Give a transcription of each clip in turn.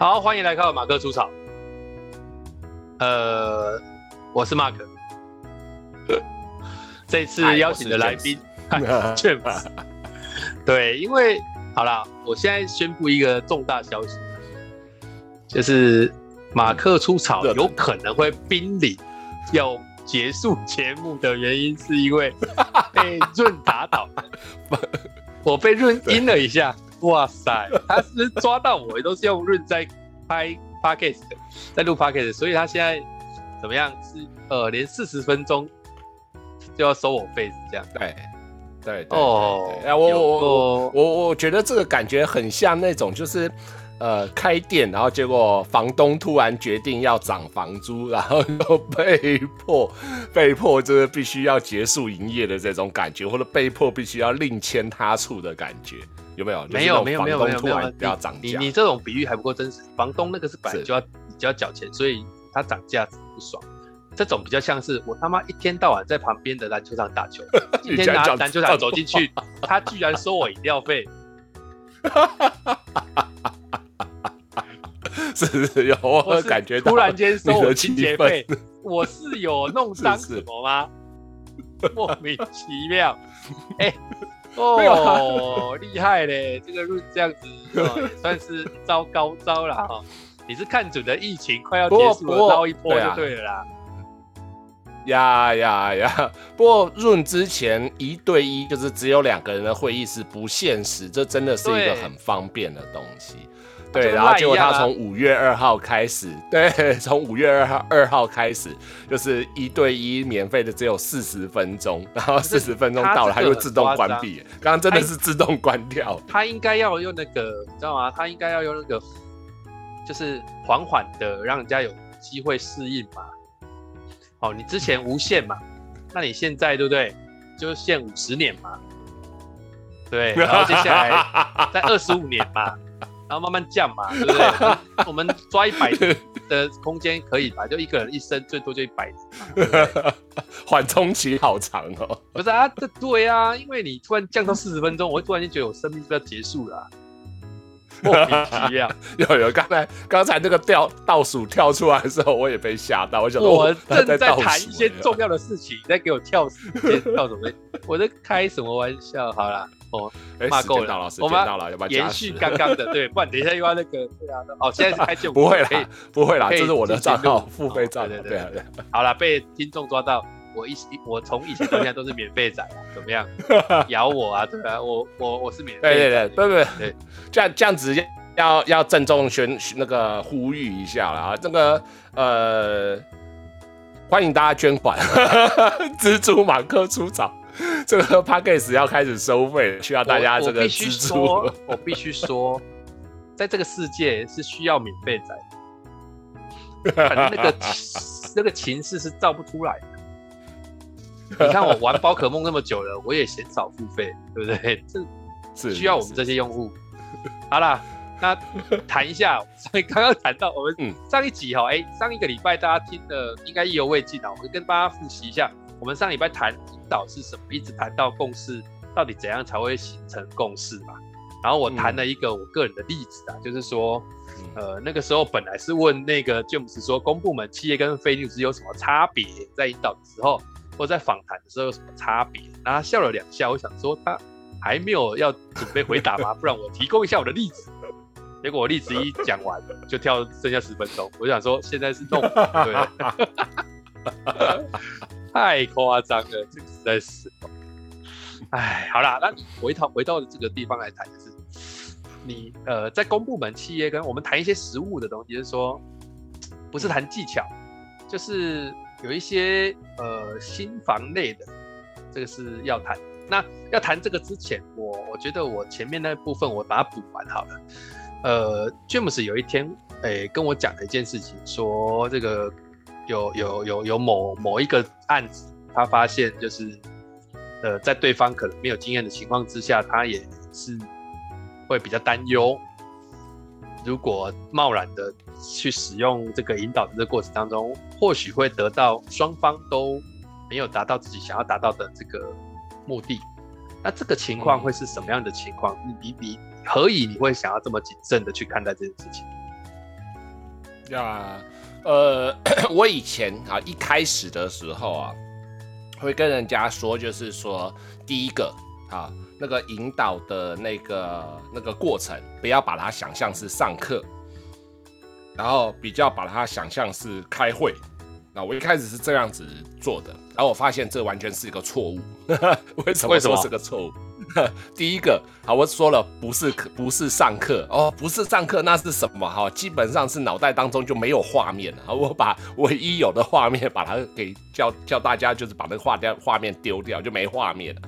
好，欢迎来到马克出草。呃，我是 Mark。这次邀请的来宾，James。对，因为好了，我现在宣布一个重大消息，就是马克出草有可能会濒临要结束节目的原因，是因为被润打倒。我被润阴了一下，哇塞，他是抓到我都是用润在拍 podcast，在录 podcast，所以他现在怎么样？是呃，连四十分钟就要收我费是这样？对，对对哦，我我我我我觉得这个感觉很像那种就是。呃，开店，然后结果房东突然决定要涨房租，然后又被迫被迫就是必须要结束营业的这种感觉，或者被迫必须要另迁他处的感觉，有没有？没有没有没有没有突然要涨价，你你这种比喻还不够真实。房东那个是本来就要就要缴钱，所以他涨价不爽。这种比较像是我他妈一天到晚在旁边的篮球场打球，今天拿篮球场走进去，他居然收我饮料费。是是有，我感觉突然间收我清洁费，我是有弄脏什么吗？是是莫名其妙。哎、欸，哦，厉害嘞！这个路这样子哦，也算是招高招了哈。你是看准的疫情快要结束了，捞一波就对了啦。呀呀呀！不过润之前一对一就是只有两个人的会议是不现实，这真的是一个很方便的东西。对，然后结果他从五月二号开始，对，从五月二号二号开始，就是一对一免费的，只有四十分钟，然后四十分钟到了，它就自动关闭。刚刚真的是自动关掉。他应该要用那个，你知道吗？他应该要用那个，就是缓缓的，让人家有机会适应嘛。哦，你之前无限嘛，那你现在对不对？就限五十年嘛。对，然后接下来在二十五年嘛。然后慢慢降嘛，对不对？我们抓一百的空间可以吧？就一个人一生最多就一百年，缓冲期好长哦。不是啊，这对啊，因为你突然降到四十分钟，我会突然间觉得我生命是要结束了，啊，莫名其妙。有有，刚才刚才那个掉倒数跳出来的时候，我也被吓到。我想说我正在谈一些重要的事情，你在给我跳时间跳什么？我在开什么玩笑？好啦。哦，骂够了，我们要不要延续刚刚的？对，不然等一下又要那个，对啊，哦，现在是开 节目，不会啦，不会啦，这是我的账号，付费账，对对对，好了，被听众抓到，我一我从以前到现在都是免费仔，怎么样？咬我啊？对啊，我我我是免费，对对对，不不对，这样这样子要要郑重宣那个呼吁一下了啊，这个呃，欢迎大家捐款，蜘蛛马克出场。这个 p a c k a g e 要开始收费，需要大家这个资助。我，我必须说，说，在这个世界是需要免费仔的，反正那个 那个情势是造不出来的。你看我玩宝可梦那么久了，我也嫌少付费，对不对？这需要我们这些用户。好啦，那谈一下，所以刚刚谈到我们上一集哈，哎、嗯，上一个礼拜大家听的应该意犹未尽啊，我跟大家复习一下。我们上礼拜谈引导是什么，一直谈到共识到底怎样才会形成共识嘛。然后我谈了一个我个人的例子啊，嗯、就是说，呃，那个时候本来是问那个 James 说，公部门企业跟非律师有什么差别？在引导的时候或在访谈的时候有什么差别？然后他笑了两下，我想说他还没有要准备回答吗？不然我提供一下我的例子。结果我例子一讲完就跳剩下十分钟，我想说现在是弄对。太夸张了，这个实在是。哎，好啦，那回到回到这个地方来谈，就是你呃，在公部门企业跟我们谈一些实务的东西，就是说，不是谈技巧，就是有一些呃新房类的，这个是要谈。那要谈这个之前，我我觉得我前面那部分我把它补完好了。呃，James 有一天诶、跟我讲了一件事情，说这个。有有有有某某一个案子，他发现就是，呃，在对方可能没有经验的情况之下，他也是会比较担忧。如果贸然的去使用这个引导的这过程当中，或许会得到双方都没有达到自己想要达到的这个目的。那这个情况会是什么样的情况？你你你何以你会想要这么谨慎的去看待这件事情？呀，呃，我以前啊一开始的时候啊，会跟人家说，就是说第一个啊那个引导的那个那个过程，不要把它想象是上课，然后比较把它想象是开会。那我一开始是这样子做的，然后我发现这完全是一个错误。为什么说是个错误？第一个，好，我说了，不是不是上课哦，不是上课，那是什么？哈，基本上是脑袋当中就没有画面了。我把 唯一有的画面把它给叫叫大家，就是把那个画掉画面丢掉，就没画面了。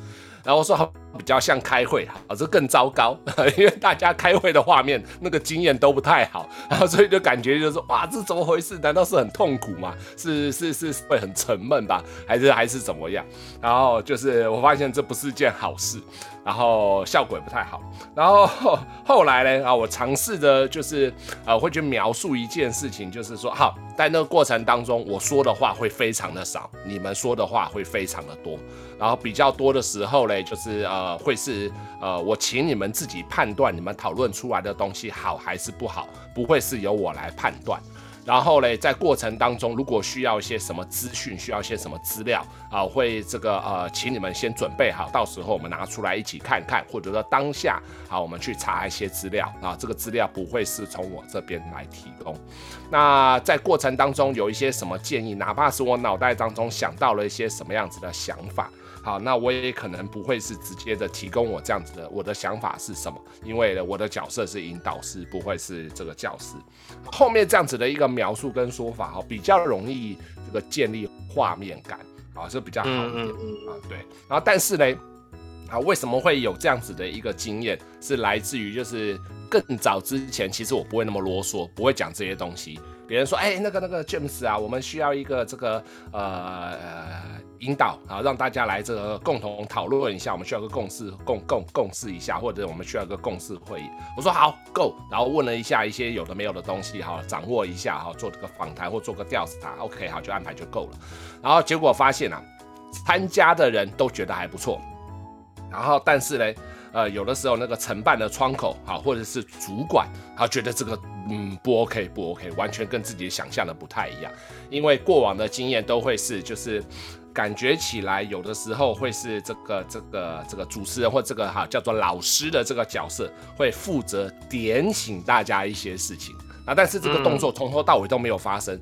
然后我说好，比较像开会，啊，这更糟糕，因为大家开会的画面那个经验都不太好，然 后所以就感觉就是说，哇，这怎么回事？难道是很痛苦吗？是是是会很沉闷吧？还是还是怎么样？然后就是我发现这不是件好事，然后效果也不太好。然后后，来呢，啊，我尝试的就是呃，会去描述一件事情，就是说，好，在那个过程当中，我说的话会非常的少，你们说的话会非常的多。然后比较多的时候嘞，就是呃，呃会是呃，我请你们自己判断，你们讨论出来的东西好还是不好，不会是由我来判断。然后嘞，在过程当中，如果需要一些什么资讯，需要一些什么资料啊，会这个呃，请你们先准备好，到时候我们拿出来一起看看，或者说当下好，我们去查一些资料啊，这个资料不会是从我这边来提供。那在过程当中有一些什么建议，哪怕是我脑袋当中想到了一些什么样子的想法。好，那我也可能不会是直接的提供我这样子的，我的想法是什么？因为呢，我的角色是引导师，不会是这个教师。后面这样子的一个描述跟说法，哈，比较容易这个建立画面感，啊，是比较好一点嗯嗯嗯啊。对，然后但是呢，啊，为什么会有这样子的一个经验？是来自于就是更早之前，其实我不会那么啰嗦，不会讲这些东西。别人说，哎，那个那个 James 啊，我们需要一个这个呃。引导啊，让大家来这个共同讨论一下，我们需要个共识，共共共识一下，或者我们需要个共识会议。我说好，Go，然后问了一下一些有的没有的东西，哈，掌握一下，哈，做这个访谈或做个调查，OK，好，就安排就够了。然后结果发现啊，参加的人都觉得还不错，然后但是呢，呃，有的时候那个承办的窗口，哈，或者是主管，他觉得这个嗯不 OK 不 OK，完全跟自己想象的不太一样，因为过往的经验都会是就是。感觉起来，有的时候会是这个这个这个主持人或这个哈叫做老师的这个角色，会负责点醒大家一些事情。那但是这个动作从头到尾都没有发生。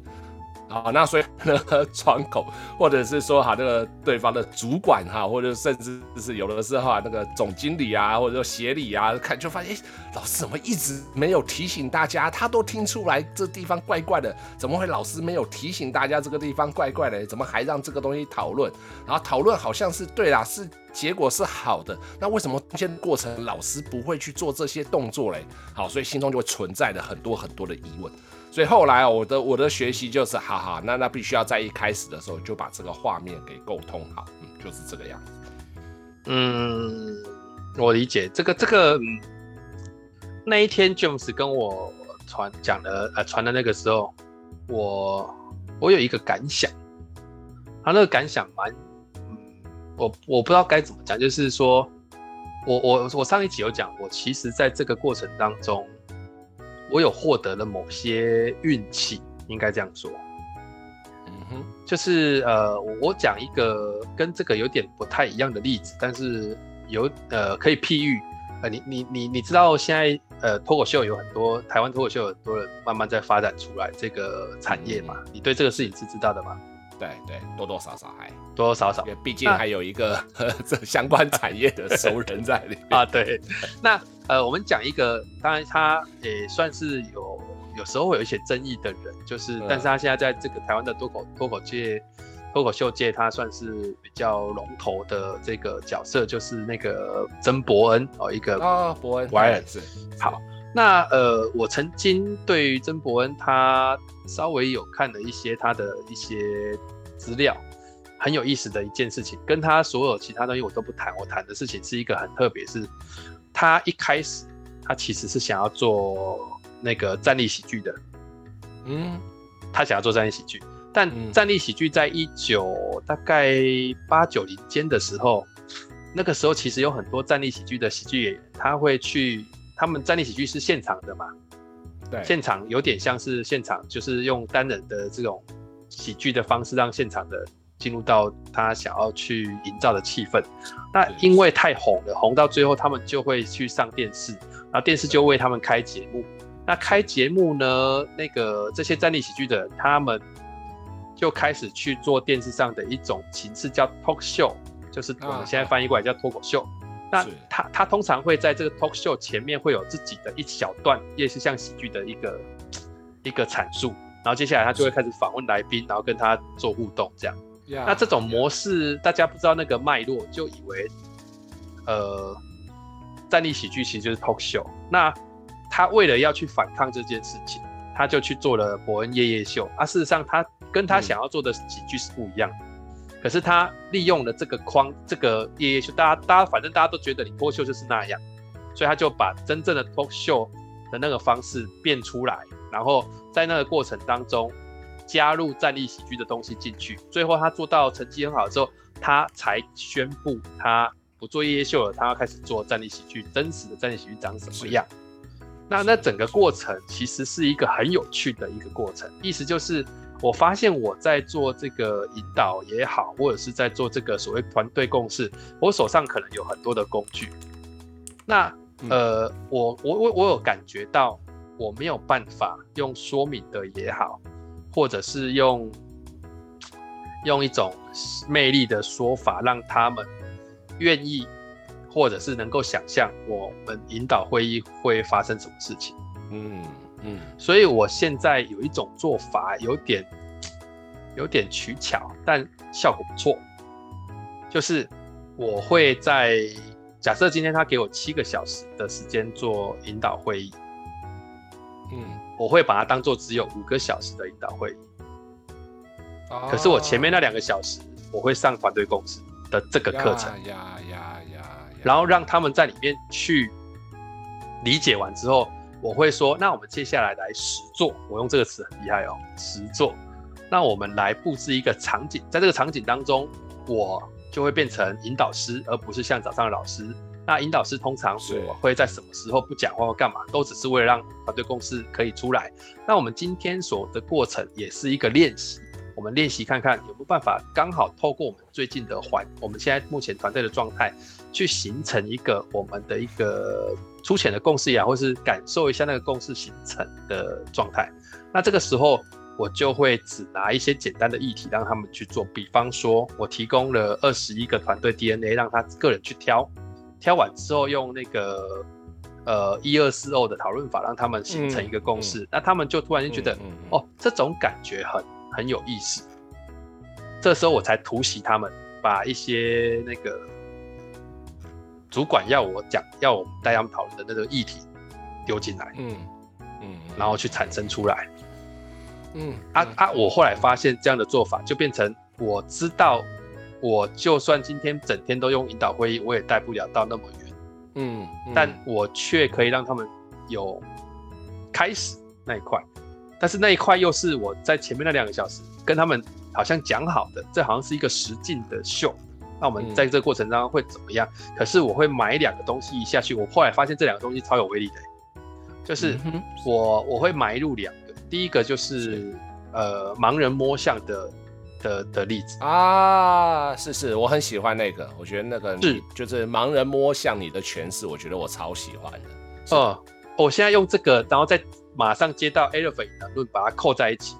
好，那所以那个窗口，或者是说哈，那个对方的主管哈，或者甚至是有的时候啊，那个总经理啊，或者说协理啊，看就发现，哎，老师怎么一直没有提醒大家？他都听出来这地方怪怪的，怎么会老师没有提醒大家这个地方怪怪的？怎么还让这个东西讨论？然后讨论好像是对啦，是结果是好的，那为什么中间过程老师不会去做这些动作嘞？好，所以心中就会存在着很多很多的疑问。所以后来我的我的学习就是，哈哈，那那必须要在一开始的时候就把这个画面给沟通好，嗯，就是这个样子。嗯，我理解这个这个、嗯，那一天 James 跟我传讲的呃传的那个时候，我我有一个感想，他那个感想蛮，嗯，我我不知道该怎么讲，就是说我我我上一集有讲，我其实在这个过程当中。我有获得了某些运气，应该这样说。嗯哼，就是呃，我讲一个跟这个有点不太一样的例子，但是有呃可以譬喻。呃，你你你你知道现在呃脱口秀有很多台湾脱口秀有很多人慢慢在发展出来这个产业嘛？你对这个事情是知道的吗？对对，多多少少还多多少少，毕竟还有一个 这相关产业的熟人在里面 啊。对，那呃，我们讲一个，当然他也算是有有时候会有一些争议的人，就是，嗯、但是他现在在这个台湾的脱口脱口界脱口秀界，他算是比较龙头的这个角色，就是那个曾伯恩哦，一个啊，伯恩，是好。那呃，我曾经对于曾伯恩他稍微有看了一些他的一些资料，很有意思的一件事情，跟他所有其他东西我都不谈，我谈的事情是一个很特别，是他一开始他其实是想要做那个站立喜剧的，嗯，他想要做站立喜剧，但站立喜剧在一九大概八九零间的时候，那个时候其实有很多站立喜剧的喜剧演员，他会去。他们站立喜剧是现场的嘛？对，现场有点像是现场，就是用单人的这种喜剧的方式，让现场的进入到他想要去营造的气氛。那因为太红了，红到最后他们就会去上电视，然后电视就为他们开节目。那开节目呢，那个这些站立喜剧的人，他们就开始去做电视上的一种形式，叫 talk show，就是我们现在翻译过来叫脱口秀。那他他通常会在这个 talk show 前面会有自己的一小段，也是像喜剧的一个一个阐述，然后接下来他就会开始访问来宾，然后跟他做互动这样。Yeah, 那这种模式.大家不知道那个脉络，就以为呃站立喜剧其实就是 talk show。那他为了要去反抗这件事情，他就去做了伯恩夜夜秀。啊，事实上他跟他想要做的喜剧是不一样的。嗯可是他利用了这个框，这个夜夜秀，大家大家反正大家都觉得你脱秀就是那样，所以他就把真正的脱秀的那个方式变出来，然后在那个过程当中加入战力喜剧的东西进去，最后他做到成绩很好之后，他才宣布他不做夜夜秀了，他要开始做战力喜剧，真实的战力喜剧长什么样？那那整个过程其实是一个很有趣的一个过程，意思就是。我发现我在做这个引导也好，或者是在做这个所谓团队共识，我手上可能有很多的工具。那呃，我我我我有感觉到我没有办法用说明的也好，或者是用用一种魅力的说法让他们愿意，或者是能够想象我们引导会议会发生什么事情。嗯。嗯，所以我现在有一种做法，有点有点取巧，但效果不错。就是我会在假设今天他给我七个小时的时间做引导会议，嗯，我会把它当做只有五个小时的引导会议。哦，可是我前面那两个小时，我会上团队共识的这个课程，呀呀呀呀，然后让他们在里面去理解完之后。我会说，那我们接下来来实做。我用这个词很厉害哦，实做。那我们来布置一个场景，在这个场景当中，我就会变成引导师，而不是像早上的老师。那引导师通常我会在什么时候不讲话或干嘛，都只是为了让团队共识可以出来。那我们今天所的过程也是一个练习，我们练习看看有没有办法，刚好透过我们最近的环，我们现在目前团队的状态，去形成一个我们的一个。粗浅的共识呀，或是感受一下那个共识形成的状态。那这个时候，我就会只拿一些简单的议题让他们去做。比方说，我提供了二十一个团队 DNA，让他个人去挑。挑完之后，用那个呃一二四 O 的讨论法，让他们形成一个共识。嗯嗯、那他们就突然间觉得，哦，这种感觉很很有意思。这时候我才突袭他们，把一些那个。主管要我讲，要我们带他们讨论的那个议题丢进来，嗯嗯，然后去产生出来，嗯啊啊！我后来发现这样的做法就变成，我知道，我就算今天整天都用引导会议，我也带不了到那么远，嗯，但我却可以让他们有开始那一块，但是那一块又是我在前面那两个小时跟他们好像讲好的，这好像是一个实境的秀。那我们在这个过程当中会怎么样？嗯、可是我会买两个东西一下去，我后来发现这两个东西超有威力的，就是我我会买入两个，第一个就是，是呃盲人摸象的的的例子啊，是是，我很喜欢那个，我觉得那个是就是盲人摸象你的诠释，我觉得我超喜欢的。哦、呃，我现在用这个，然后再马上接到导论，把它扣在一起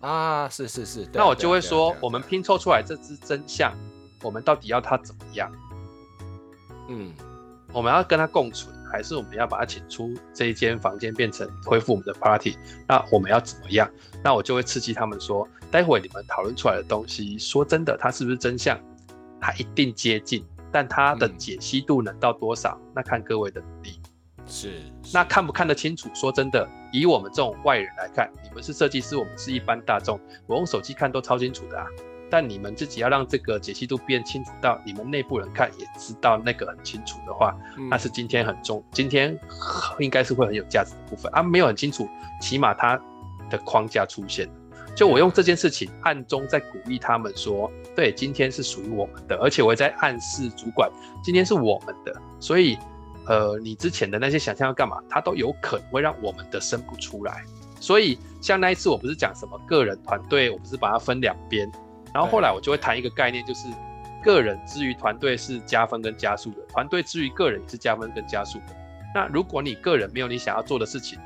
啊，是是是，那我就会说，我们拼凑出来这只真相。我们到底要它怎么样？嗯，我们要跟它共存，还是我们要把它请出这一间房间，变成恢复我们的 party？那我们要怎么样？那我就会刺激他们说，待会你们讨论出来的东西，说真的，它是不是真相？它一定接近，但它的解析度能到多少？嗯、那看各位的能力。是，是，那看不看得清楚？说真的，以我们这种外人来看，你们是设计师，我们是一般大众，我用手机看都超清楚的啊。但你们自己要让这个解析度变清楚到你们内部人看也知道那个很清楚的话，嗯、那是今天很重，今天应该是会很有价值的部分啊。没有很清楚，起码它的框架出现了。就我用这件事情暗中在鼓励他们说，对，今天是属于我们的，而且我也在暗示主管，今天是我们的，所以呃，你之前的那些想象要干嘛，它都有可能会让我们的生不出来。所以像那一次，我不是讲什么个人团队，我不是把它分两边，然后后来我就会谈一个概念，就是个人之于团队是加分跟加速的，团队之于个人也是加分跟加速的。那如果你个人没有你想要做的事情，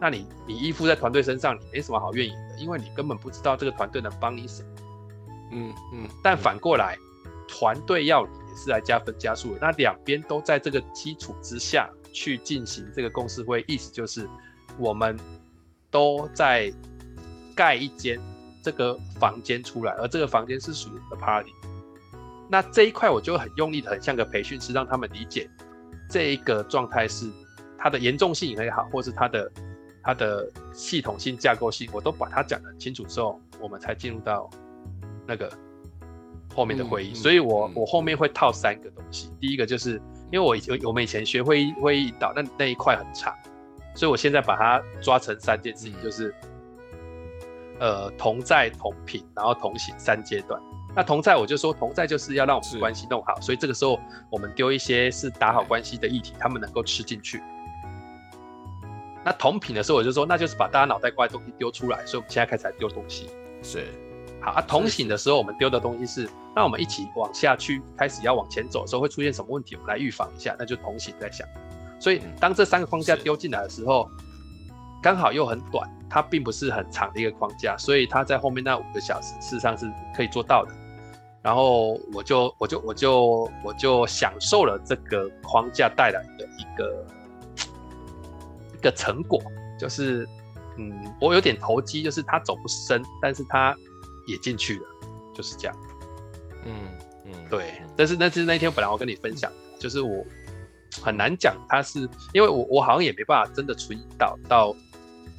那你你依附在团队身上，你没什么好怨言的，因为你根本不知道这个团队能帮你什么。嗯嗯。但反过来，团队要你也是来加分加速的，那两边都在这个基础之下去进行这个共识会，意思就是我们。都在盖一间这个房间出来，而这个房间是属于我的 party。那这一块我就很用力的，很像个培训师，让他们理解这一个状态是它的严重性也好，或是它的它的系统性架构性，我都把它讲得很清楚之后，我们才进入到那个后面的会议。嗯嗯、所以我我后面会套三个东西，第一个就是因为我以我们以前学会议会议引导，那那一块很长。所以，我现在把它抓成三件事情，就是，呃，同在、同频，然后同行三阶段。那同在，我就说同在就是要让我们关系弄好，所以这个时候我们丢一些是打好关系的议题，他们能够吃进去。那同品的时候，我就说那就是把大家脑袋瓜的东西丢出来，所以我们现在开始来丢东西。是，好啊。同行的时候，我们丢的东西是，那我们一起往下去，开始要往前走的时候会出现什么问题，我们来预防一下，那就同行在想。所以，当这三个框架丢进来的时候，刚好又很短，它并不是很长的一个框架，所以它在后面那五个小时，事实上是可以做到的。然后我就我就我就我就享受了这个框架带来的一个一个成果，就是嗯，我有点投机，就是它走不深，但是它也进去了，就是这样。嗯嗯，对。但是那是那天本来我跟你分享，就是我。很难讲，他是因为我我好像也没办法真的存到到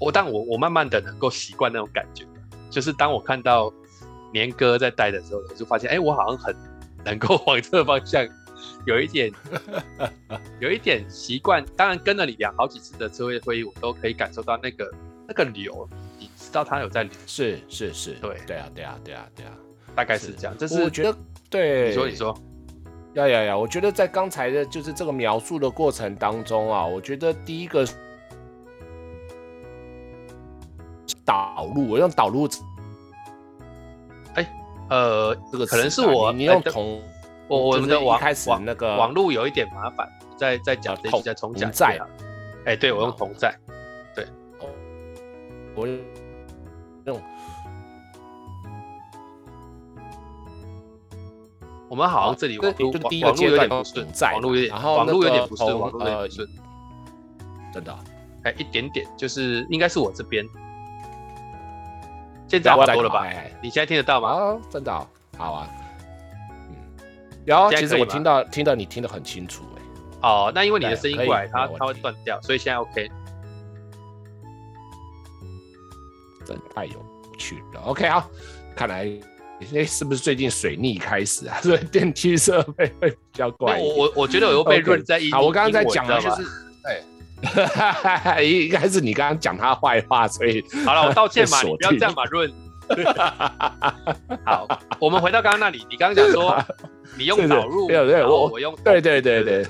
我，但我我慢慢的能够习惯那种感觉，就是当我看到年哥在带的时候，我就发现，哎、欸，我好像很能够往这个方向有一点 有一点习惯。当然跟了你两好几次的智慧会议，我都可以感受到那个那个流，你知道他有在流，是是是，对对啊对啊对啊对啊，大概是这样。这是我觉得对，你说你说。呀呀呀！我觉得在刚才的就是这个描述的过程当中啊，我觉得第一个导入，我用导入，哎，呃，这个可能是我你用同我我们的网开始那个网路有一点麻烦，再再讲这一再重讲在。啊，哎，对我用同在，对，我用。我们好像这里网路就第一个阶段不顺，网络有点，然后网络有点不顺，网络有点不顺，真的，哎，一点点，就是应该是我这边，现在差不多了吧？你现在听得到吗？哦真的，好啊，嗯，有，其实我听到听到你听得很清楚，哎，哦，那因为你的声音过来，它它会断掉，所以现在 OK，真太有趣了，OK 好，看来。哎，是不是最近水逆开始啊？所以电梯设备会比较怪。我我我觉得我又被润在一。好，我刚刚在讲的就是，对，应该是你刚刚讲他坏话，所以好了，我道歉嘛，你不要这样嘛，润。好，我们回到刚刚那里，你刚刚讲说 你用导入，对对，我我用，对对对对。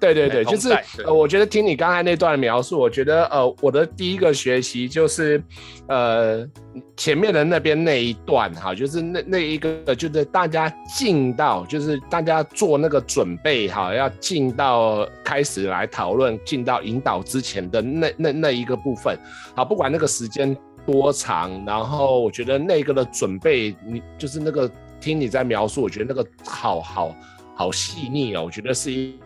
对对对，就是呃，我觉得听你刚才那段描述，我觉得呃，我的第一个学习就是，呃，前面的那边那一段哈，就是那那一个就是大家进到，就是大家做那个准备哈，要进到开始来讨论，进到引导之前的那那那一个部分，好，不管那个时间多长，然后我觉得那个的准备，你就是那个听你在描述，我觉得那个好好好细腻哦，我觉得是一。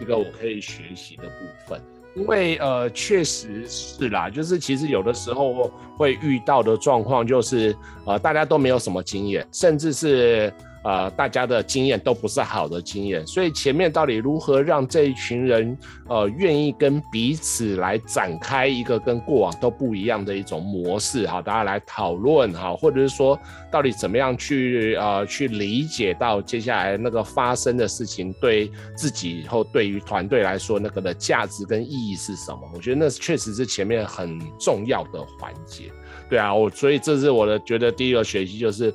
一个我可以学习的部分，因为呃，确实是啦，就是其实有的时候会遇到的状况就是，呃，大家都没有什么经验，甚至是。呃，大家的经验都不是好的经验，所以前面到底如何让这一群人呃愿意跟彼此来展开一个跟过往都不一样的一种模式，好，大家来讨论哈，或者是说到底怎么样去呃去理解到接下来那个发生的事情对自己以后对于团队来说那个的价值跟意义是什么？我觉得那确实是前面很重要的环节。对啊，我所以这是我的觉得第一个学习就是，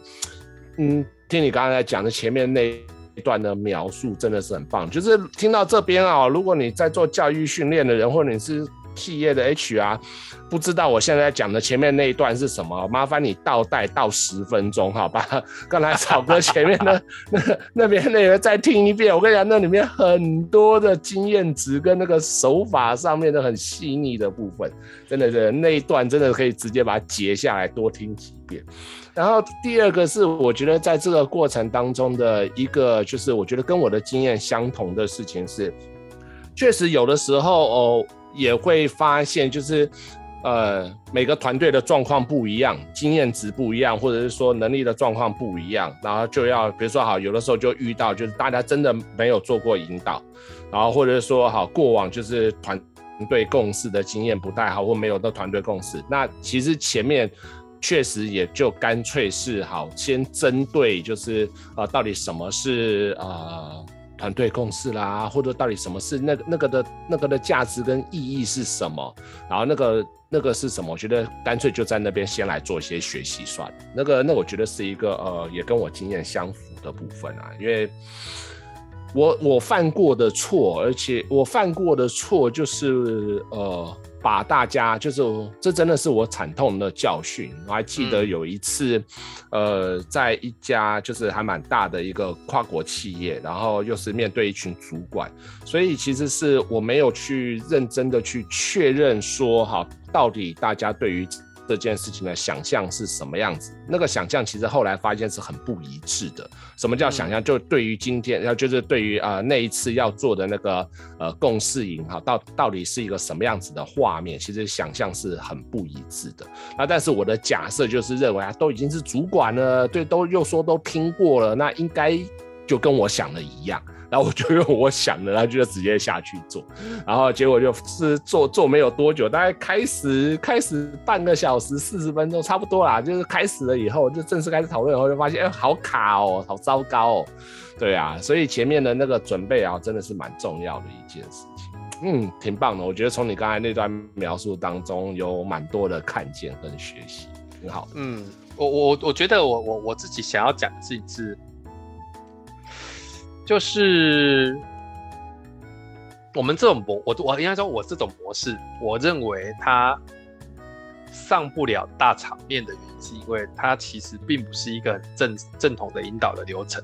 嗯。听你刚才讲的前面那一段的描述真的是很棒。就是听到这边啊，如果你在做教育训练的人，或者你是。企业的 HR 不知道我现在讲的前面那一段是什么，麻烦你倒带到十分钟，好吧？刚才草哥前面的那 那边那个再听一遍，我跟你讲，那里面很多的经验值跟那个手法上面的很细腻的部分，真的是那一段真的可以直接把它截下来多听几遍。然后第二个是我觉得在这个过程当中的一个，就是我觉得跟我的经验相同的事情是，确实有的时候哦。也会发现，就是，呃，每个团队的状况不一样，经验值不一样，或者是说能力的状况不一样，然后就要，比如说好，有的时候就遇到，就是大家真的没有做过引导，然后或者是说好，过往就是团队共识的经验不太好，或没有的团队共识，那其实前面确实也就干脆是好，先针对就是呃，到底什么是呃。团队共识啦，或者到底什么是那个那个的那个的价值跟意义是什么？然后那个那个是什么？我觉得干脆就在那边先来做一些学习算。那个那我觉得是一个呃，也跟我经验相符的部分啊，因为我我犯过的错，而且我犯过的错就是呃。把大家就是，这真的是我惨痛的教训。我还记得有一次，呃，在一家就是还蛮大的一个跨国企业，然后又是面对一群主管，所以其实是我没有去认真的去确认说，好，到底大家对于。这件事情的想象是什么样子？那个想象其实后来发现是很不一致的。什么叫想象？就对于今天，要就是对于呃那一次要做的那个呃共事营哈，到到底是一个什么样子的画面？其实想象是很不一致的。那但是我的假设就是认为啊，都已经是主管了，对，都又说都听过了，那应该就跟我想的一样。然后我就用我想的，然后就直接下去做，然后结果就是做做没有多久，大概开始开始半个小时四十分钟差不多啦，就是开始了以后就正式开始讨论以后就发现，哎，好卡哦，好糟糕哦，对啊，所以前面的那个准备啊，真的是蛮重要的一件事情，嗯，挺棒的，我觉得从你刚才那段描述当中有蛮多的看见跟学习，挺好的，嗯，我我我觉得我我我自己想要讲的是一次。就是我们这种模，我我应该说，我这种模式，我认为它上不了大场面的原因，是因为它其实并不是一个很正正统的引导的流程。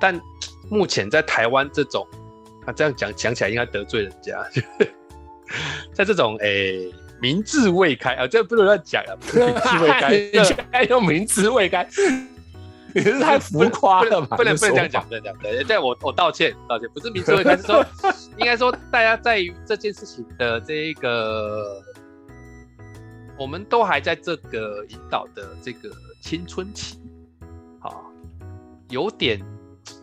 但目前在台湾这种，啊，这样讲讲起来应该得罪人家，在这种诶民智未开啊，这不能乱讲啊，民智未开，现在用民智未开。你是太浮夸了吧？不能不能这样讲，不能这样。对，对，我我道歉道歉，不是民智未开，是说 应该说大家在于这件事情的这一个，我们都还在这个引导的这个青春期，好，有点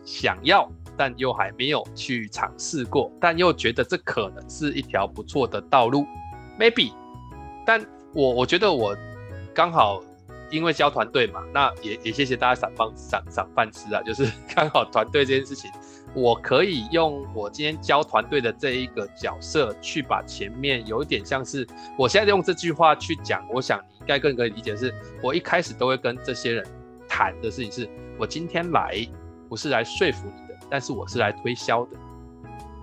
想要，但又还没有去尝试过，但又觉得这可能是一条不错的道路，maybe。但我我觉得我刚好。因为教团队嘛，那也也谢谢大家赏饭赏赏饭吃啊，就是 刚好团队这件事情，我可以用我今天教团队的这一个角色去把前面有一点像是，我现在用这句话去讲，我想你应该更可以理解是，我一开始都会跟这些人谈的事情是，我今天来不是来说服你的，但是我是来推销的，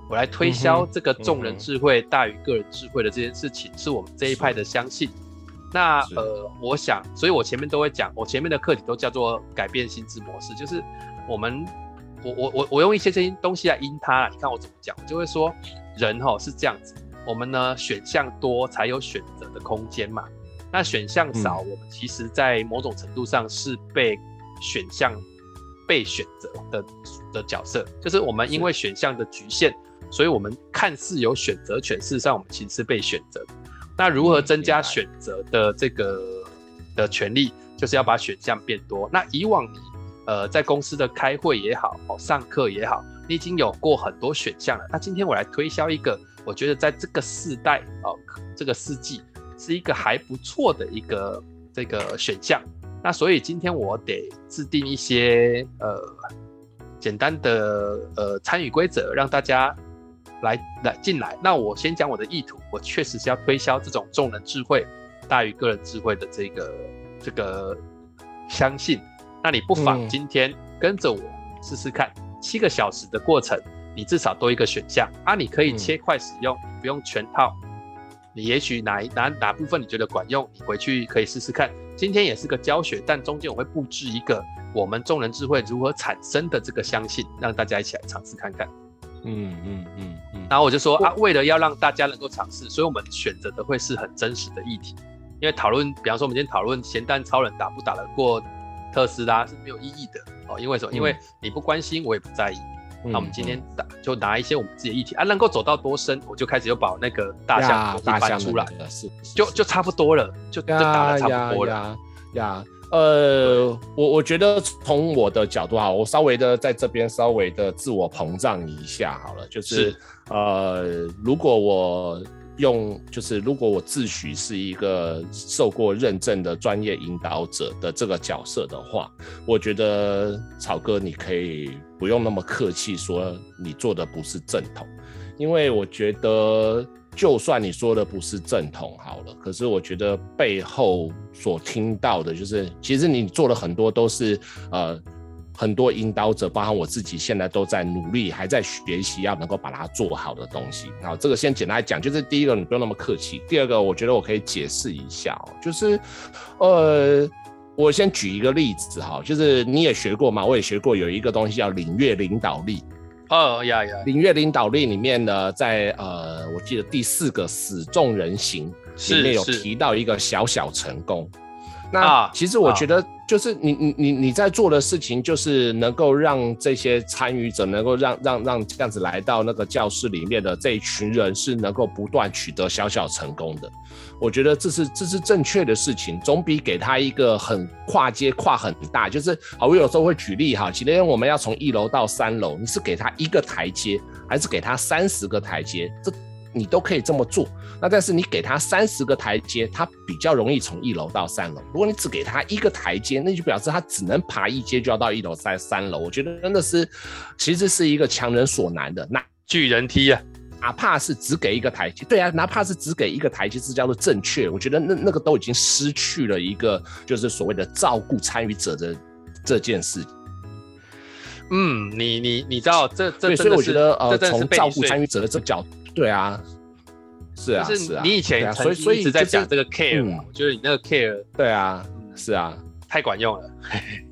我来推销这个众人智慧大于个人智慧的这件事情，是我们这一派的相信。那呃，我想，所以我前面都会讲，我前面的课题都叫做改变心智模式，就是我们，我我我我用一些这些东西来因它，你看我怎么讲，我就会说，人哈是这样子，我们呢选项多才有选择的空间嘛，那选项少，嗯、我们其实在某种程度上是被选项被选择的的角色，就是我们因为选项的局限，所以我们看似有选择权，事实上我们其实是被选择的。那如何增加选择的这个的权利，就是要把选项变多。那以往你呃在公司的开会也好，哦上课也好，你已经有过很多选项了。那今天我来推销一个，我觉得在这个世代哦这个世纪是一个还不错的一个这个选项。那所以今天我得制定一些呃简单的呃参与规则，让大家。来来进来，那我先讲我的意图。我确实是要推销这种众人智慧大于个人智慧的这个这个相信。那你不妨今天跟着我试试看，七个小时的过程，你至少多一个选项啊，你可以切块使用，嗯、不用全套。你也许哪哪哪部分你觉得管用，你回去可以试试看。今天也是个教学，但中间我会布置一个我们众人智慧如何产生的这个相信，让大家一起来尝试看看。嗯嗯嗯嗯。然后我就说啊，为了要让大家能够尝试，所以我们选择的会是很真实的议题。因为讨论，比方说我们今天讨论咸蛋超人打不打得过特斯拉是没有意义的哦。因为什么？嗯、因为你不关心，我也不在意。嗯、那我们今天打就拿一些我们自己的议题啊，能够走到多深，我就开始又把那个大象搬出来了，是，就就差不多了，就就打的差不多了呀。呃，我我觉得从我的角度哈，我稍微的在这边稍微的自我膨胀一下好了，就是，是呃，如果我。用就是，如果我自诩是一个受过认证的专业引导者的这个角色的话，我觉得草哥你可以不用那么客气说你做的不是正统，因为我觉得就算你说的不是正统好了，可是我觉得背后所听到的就是，其实你做了很多都是呃。很多引导者，包含我自己，现在都在努力，还在学习，要能够把它做好的东西。好，这个先简单讲，就是第一个，你不用那么客气。第二个，我觉得我可以解释一下哦，就是，呃，我先举一个例子哈，就是你也学过嘛，我也学过，有一个东西叫领域领导力。哦呀呀，领月领导力里面呢，在呃，我记得第四个死众人行里面有提到一个小小成功。那其实我觉得，就是你你你你在做的事情，就是能够让这些参与者能够让让让这样子来到那个教室里面的这一群人是能够不断取得小小成功的。我觉得这是这是正确的事情，总比给他一个很跨阶跨很大。就是好，我有时候会举例哈，今天我们要从一楼到三楼，你是给他一个台阶，还是给他三十个台阶？这你都可以这么做。那但是你给他三十个台阶，他比较容易从一楼到三楼。如果你只给他一个台阶，那就表示他只能爬一阶就要到一楼三三楼。我觉得真的是，其实是一个强人所难的。那巨人梯啊，哪怕是只给一个台阶，对啊，哪怕是只给一个台阶这叫做正确。我觉得那那个都已经失去了一个就是所谓的照顾参与者的这件事。嗯，你你你知道这这对，所以我觉得呃，从照顾参与者的这个角度，对啊。是啊，是啊，你以前所以所以一直在讲这个 care 嘛，我觉得你那个 care，对啊，是啊，太管用了，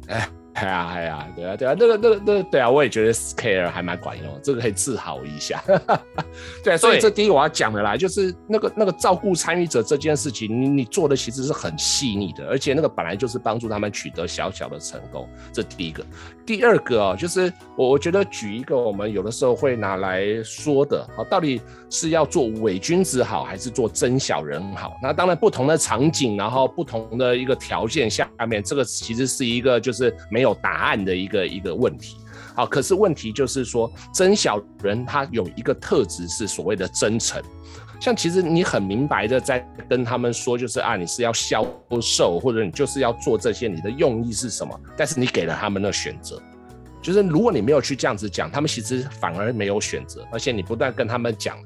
哎。哎呀，哎呀，对啊，对啊，那个，那个，那个，对啊，我也觉得 scare 还蛮管用，这个可以自豪一下。对啊，所以这第一个我要讲的啦，就是那个那个照顾参与者这件事情，你你做的其实是很细腻的，而且那个本来就是帮助他们取得小小的成功。这第一个，第二个哦，就是我我觉得举一个我们有的时候会拿来说的，好，到底是要做伪君子好，还是做真小人好？那当然不同的场景，然后不同的一个条件下面，这个其实是一个就是没。没答案的一个一个问题，好，可是问题就是说，真小人他有一个特质是所谓的真诚，像其实你很明白的在跟他们说，就是啊，你是要销售，或者你就是要做这些，你的用意是什么？但是你给了他们的选择，就是如果你没有去这样子讲，他们其实反而没有选择，而且你不断跟他们讲。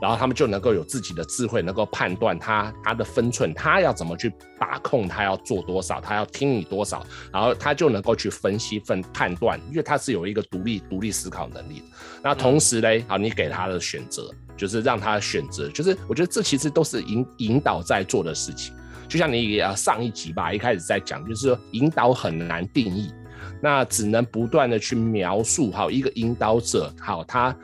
然后他们就能够有自己的智慧，能够判断他他的分寸，他要怎么去把控，他要做多少，他要听你多少，然后他就能够去分析分判断，因为他是有一个独立独立思考能力。那同时嘞，好，你给他的选择就是让他选择，就是我觉得这其实都是引引导在做的事情。就像你啊上一集吧，一开始在讲，就是说引导很难定义，那只能不断的去描述，好一个引导者，好他。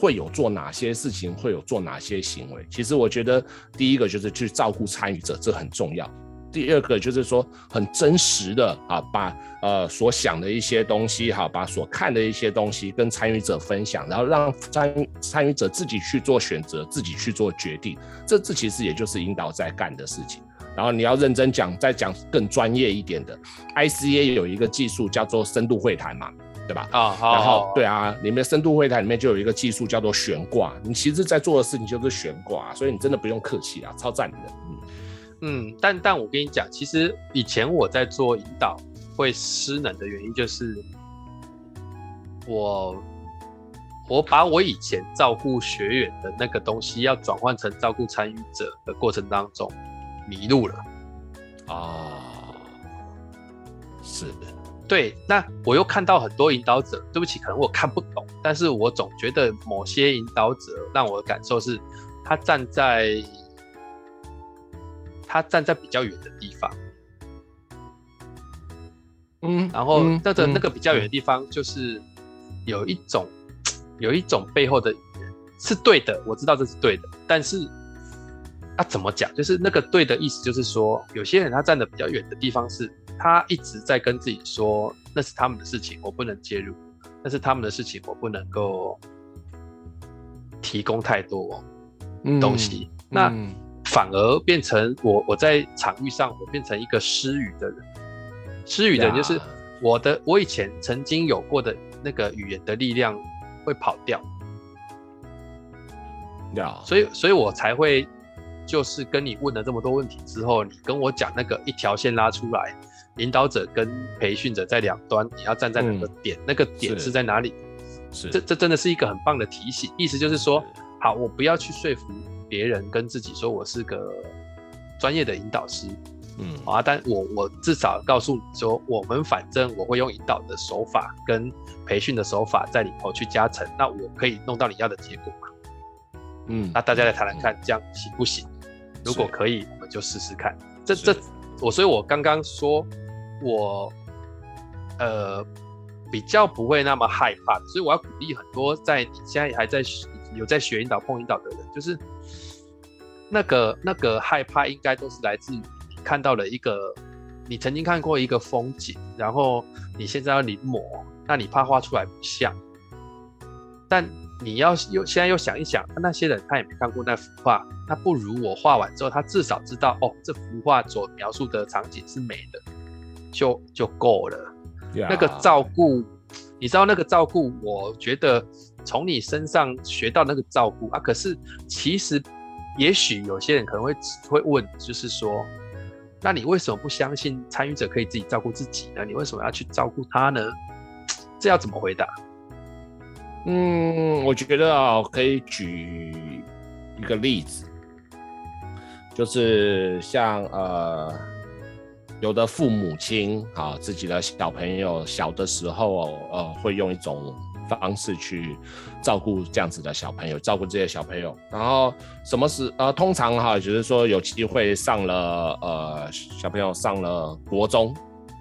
会有做哪些事情，会有做哪些行为？其实我觉得，第一个就是去照顾参与者，这很重要。第二个就是说，很真实的啊，把呃所想的一些东西，哈，把所看的一些东西跟参与者分享，然后让参参与者自己去做选择，自己去做决定。这这其实也就是引导在干的事情。然后你要认真讲，再讲更专业一点的，ICA 有一个技术叫做深度会谈嘛。对吧？啊，然后对啊，里面深度会谈里面就有一个技术叫做悬挂，你其实在做的事情就是悬挂，所以你真的不用客气啊，超赞的。嗯嗯，但但我跟你讲，其实以前我在做引导会失能的原因就是我我把我以前照顾学员的那个东西要转换成照顾参与者的过程当中迷路了。啊，是的。对，那我又看到很多引导者，对不起，可能我看不懂，但是我总觉得某些引导者让我的感受是，他站在他站在比较远的地方，嗯，然后那个、嗯、那个比较远的地方，就是有一种、嗯、有一种背后的语言是对的，我知道这是对的，但是他、啊、怎么讲？就是那个对的意思，就是说有些人他站的比较远的地方是。他一直在跟自己说，那是他们的事情，我不能介入；那是他们的事情，我不能够提供太多东西。嗯、那、嗯、反而变成我，我在场域上，我变成一个失语的人。失语的人就是我的，我以前曾经有过的那个语言的力量会跑掉。呀，所以，所以我才会就是跟你问了这么多问题之后，你跟我讲那个一条线拉出来。引导者跟培训者在两端，你要站在哪个点？嗯、那个点是在哪里？是，这这真的是一个很棒的提醒。意思就是说，好，我不要去说服别人，跟自己说我是个专业的引导师，嗯啊，但我我至少告诉你说，我们反正我会用引导的手法跟培训的手法在里头去加成，那我可以弄到你要的结果嘛？嗯，那大家来谈谈看，嗯、这样行不行？如果可以，我们就试试看。这这我，所以我刚刚说。我呃比较不会那么害怕，所以我要鼓励很多在你现在还在有在学引导碰引导的人，就是那个那个害怕应该都是来自于你看到了一个你曾经看过一个风景，然后你现在要临摹，那你怕画出来不像，但你要有现在又想一想，那些人他也没看过那幅画，那不如我画完之后，他至少知道哦，这幅画所描述的场景是美的。就就够了，yeah. 那个照顾，你知道那个照顾，我觉得从你身上学到那个照顾啊。可是其实，也许有些人可能会会问，就是说，那你为什么不相信参与者可以自己照顾自己呢？你为什么要去照顾他呢？这要怎么回答？嗯，我觉得啊，可以举一个例子，就是像呃。有的父母亲啊，自己的小朋友小的时候，呃，会用一种方式去照顾这样子的小朋友，照顾这些小朋友。然后什么是呃，通常哈，就是说有机会上了呃，小朋友上了国中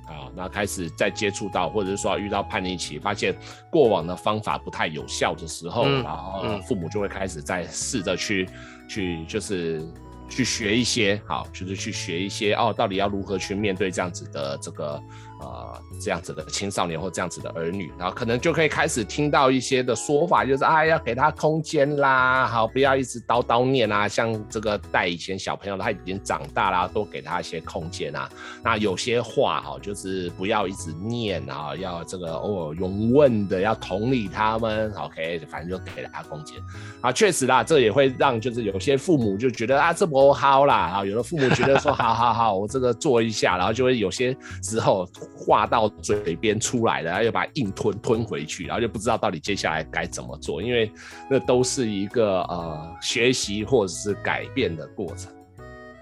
啊，那开始在接触到，或者是说遇到叛逆期，发现过往的方法不太有效的时候，嗯、然后父母就会开始在试着去去就是。去学一些好，就是去学一些哦，到底要如何去面对这样子的这个。呃，这样子的青少年或这样子的儿女，然后可能就可以开始听到一些的说法，就是啊，要给他空间啦，好，不要一直叨叨念啊。像这个带以前小朋友，他已经长大了，多给他一些空间啊。那有些话哈，就是不要一直念啊，要这个偶尔用问的，要同理他们。OK，反正就给了他空间啊。确实啦，这也会让就是有些父母就觉得啊，这不好啦啊。有的父母觉得说，好好好，我这个做一下，然后就会有些时候。话到嘴边出来了，然后又把它硬吞吞回去，然后就不知道到底接下来该怎么做，因为那都是一个呃学习或者是改变的过程。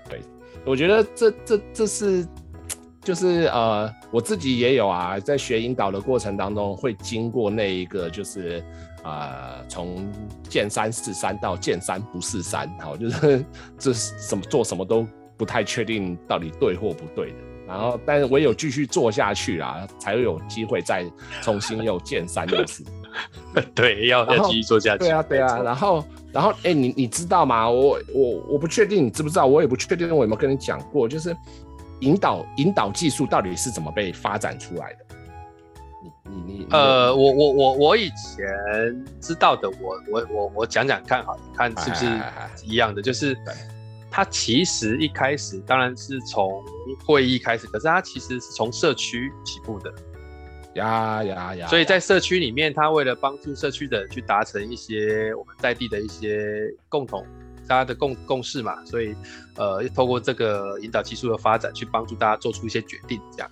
对，我觉得这这这是就是呃我自己也有啊，在学引导的过程当中，会经过那一个就是呃从见山是山到见山不是山，好，就是 这是什么做什么都不太确定到底对或不对的。然后，但是我有继续做下去啦，才会有机会再重新又见三又四。对，要要继续做下去。对啊，对啊。然后，然后，哎，你你知道吗？我我我不确定你知不知道，我也不确定我有没有跟你讲过，就是引导引导技术到底是怎么被发展出来的？你你你呃，我我我我以前知道的，我我我我讲讲看好，看是不是一样的？就是。它其实一开始当然是从会议开始，可是它其实是从社区起步的，呀呀呀！所以在社区里面，它为了帮助社区的人去达成一些我们在地的一些共同大家的共共识嘛，所以呃，透过这个引导技术的发展，去帮助大家做出一些决定，这样。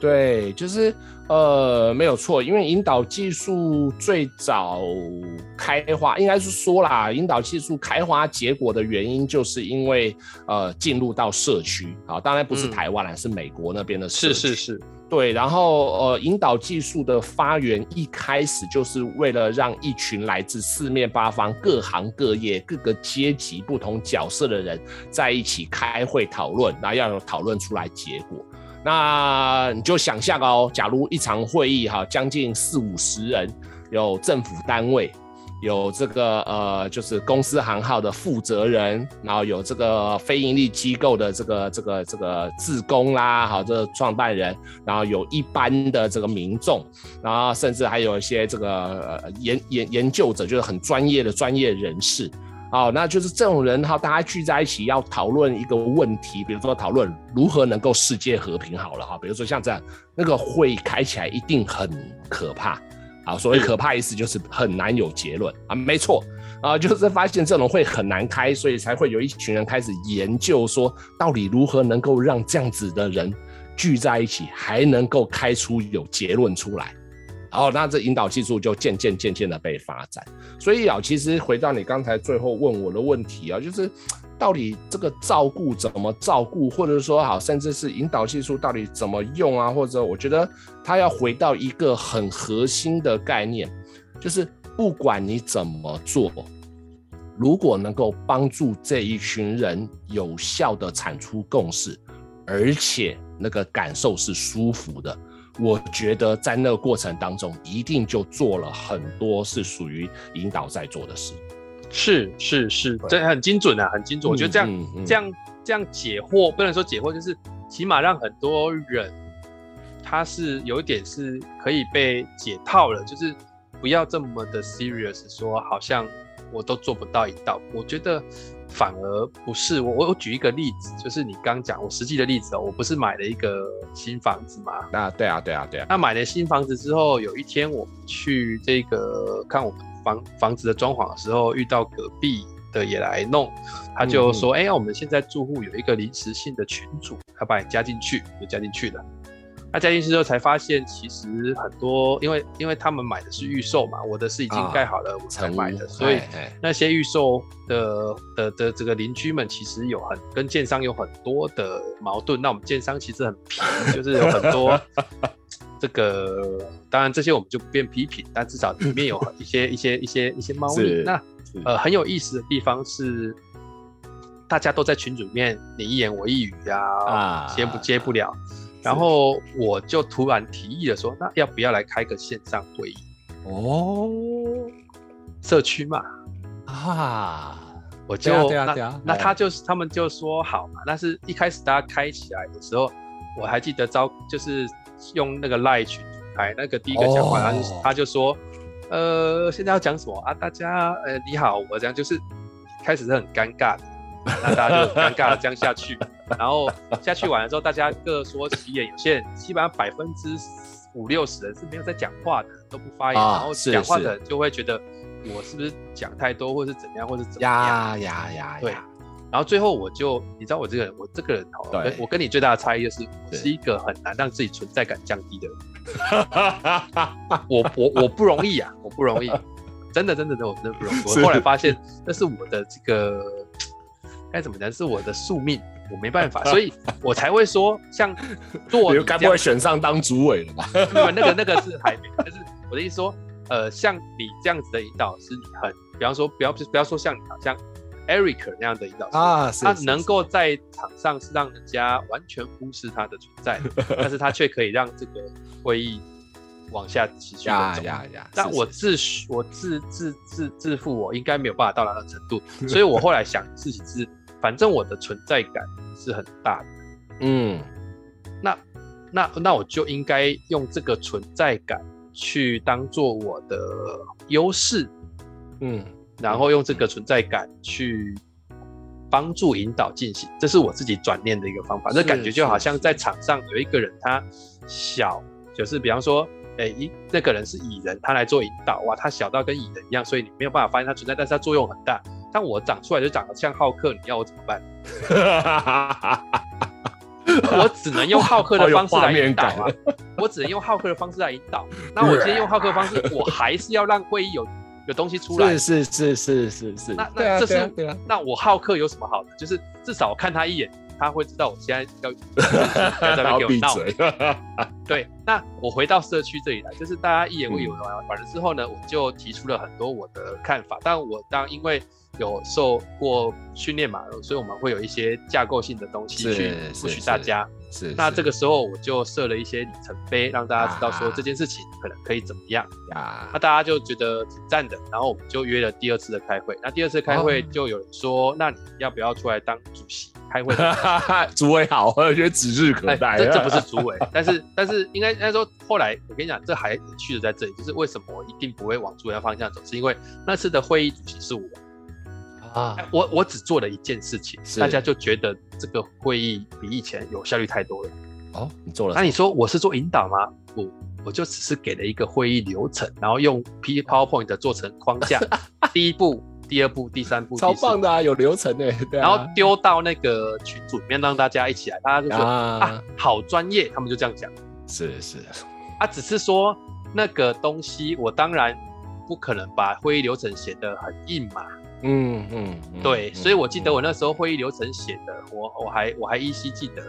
对，就是呃没有错，因为引导技术最早开花，应该是说啦，引导技术开花结果的原因，就是因为呃进入到社区啊，当然不是台湾啦，嗯、是美国那边的社区。是是是，对，然后呃引导技术的发源一开始就是为了让一群来自四面八方、各行各业、各个阶级、不同角色的人在一起开会讨论，然后要有讨论出来结果。那你就想象哦，假如一场会议哈，将近四五十人，有政府单位，有这个呃，就是公司行号的负责人，然后有这个非营利机构的这个这个这个自工啦，好，这个创办人，然后有一般的这个民众，然后甚至还有一些这个呃研研研究者，就是很专业的专业人士。好，那就是这种人哈，大家聚在一起要讨论一个问题，比如说讨论如何能够世界和平好了哈，比如说像这样，那个会开起来一定很可怕，啊，所谓可怕意思就是很难有结论。啊，没错，啊，就是发现这种会很难开，所以才会有一群人开始研究说，到底如何能够让这样子的人聚在一起，还能够开出有结论出来。好，那这引导技术就渐渐渐渐的被发展。所以啊，其实回到你刚才最后问我的问题啊，就是到底这个照顾怎么照顾，或者说好，甚至是引导技术到底怎么用啊？或者我觉得它要回到一个很核心的概念，就是不管你怎么做，如果能够帮助这一群人有效的产出共识，而且那个感受是舒服的。我觉得在那个过程当中，一定就做了很多是属于引导在做的事。是是是，这很精准啊，很精准。嗯、我觉得这样、嗯嗯、这样这样解惑，不能说解惑，就是起码让很多人他是有一点是可以被解套了，就是不要这么的 serious，说好像我都做不到一道。我觉得。反而不是我，我我举一个例子，就是你刚讲我实际的例子哦，我不是买了一个新房子嘛？那，对啊，对啊，对啊。那买了新房子之后，有一天我去这个看我们房房子的装潢的时候，遇到隔壁的也来弄，他就说：“哎、嗯嗯欸，我们现在住户有一个临时性的群组，他把你加进去，就加进去了。”那加进去之后才发现，其实很多，因为因为他们买的是预售嘛，我的是已经盖好了，我才买的，所以那些预售的的的这个邻居们其实有很跟建商有很多的矛盾。那我们建商其实很皮，就是有很多这个，当然这些我们就不便批评，但至少里面有一些一些一些一些猫腻。那呃很有意思的地方是，大家都在群组里面你一言我一语呀，啊，接不接不了。然后我就突然提议了说，那要不要来开个线上会议？哦，社区嘛，啊，我就对啊对啊对啊，那那他就是他们就说好嘛。但是一开始大家开起来的时候，我还记得招就是用那个赖群开那个第一个讲话，他就他就说，呃，现在要讲什么啊？大家呃你好，我这样就是开始是很尴尬的。那大家就尴尬的这样下去，然后下去完了之后，大家各说其言，有些人基本上百分之五六十人是没有在讲话的，都不发言，然后讲话的人就会觉得我是不是讲太多，或是怎样，或是怎么样？呀呀呀！对。然后最后我就，你知道我这个人，我这个人哦，对，我跟你最大的差异就是，我是一个很难让自己存在感降低的人。我我我不容易啊，我不容易，真的真的真的我真的不容易。我后来发现，那是我的这个。该怎么讲？是我的宿命，我没办法，所以我才会说，像 做，你该不会选上当主委了吧？那个那个是还没，但是我的意思说，呃，像你这样子的引导是，你很，比方说，不要不要说像你好，像 Eric 那样的引导师啊，他能够在场上是让人家完全忽视他的存在，但是他却可以让这个会议往下继续走。呀呀！但我自我自自自自负，我应该没有办法到那个程度，所以我后来想的事情是。反正我的存在感是很大的，嗯，那那那我就应该用这个存在感去当做我的优势，嗯，然后用这个存在感去帮助引导进行，这是我自己转念的一个方法。这感觉就好像在场上有一个人，他小，就是比方说，哎，一那个人是蚁人，他来做引导，哇，他小到跟蚁人一样，所以你没有办法发现他存在，但是他作用很大。但我长出来就长得像浩克，你要我怎么办？我只能用浩克的方式来引导啊，我只能用浩克的方式来引导。那我今天用浩克的方式，我还是要让会议有有东西出来。是是是是是是。那那这是那我浩克有什么好的？就是至少我看他一眼。他会知道我现在要 在那边给我闹。对，那我回到社区这里来，就是大家一言未有完完了之后呢，我就提出了很多我的看法。但我当因为有受过训练嘛，所以我们会有一些架构性的东西去不许大家。是，那这个时候我就设了一些里程碑，让大家知道说这件事情可能可以怎么样啊。那大家就觉得挺赞的，然后我们就约了第二次的开会。那第二次开会就有人说，那你要不要出来当主席？开会，主委好，我觉得指日可待。这这不是主委，但是但是应该应该说，后来我跟你讲，这还有趣的在这里，就是为什么我一定不会往主委的方向走，是因为那次的会议主席是我啊，我我只做了一件事情，大家就觉得这个会议比以前有效率太多了。哦，你做了？那你说我是做引导吗？不，我就只是给了一个会议流程，然后用 P PowerPoint 做成框架，第一步。第二步、第三步，超棒的啊！有流程的，对啊。然后丢到那个群组里面，让大家一起来，大家就说啊，啊，好专业，他们就这样讲。是是，啊，只是说那个东西，我当然不可能把会议流程写得很硬嘛。嗯嗯，对，所以我记得我那时候会议流程写的，我我还我还依稀记得，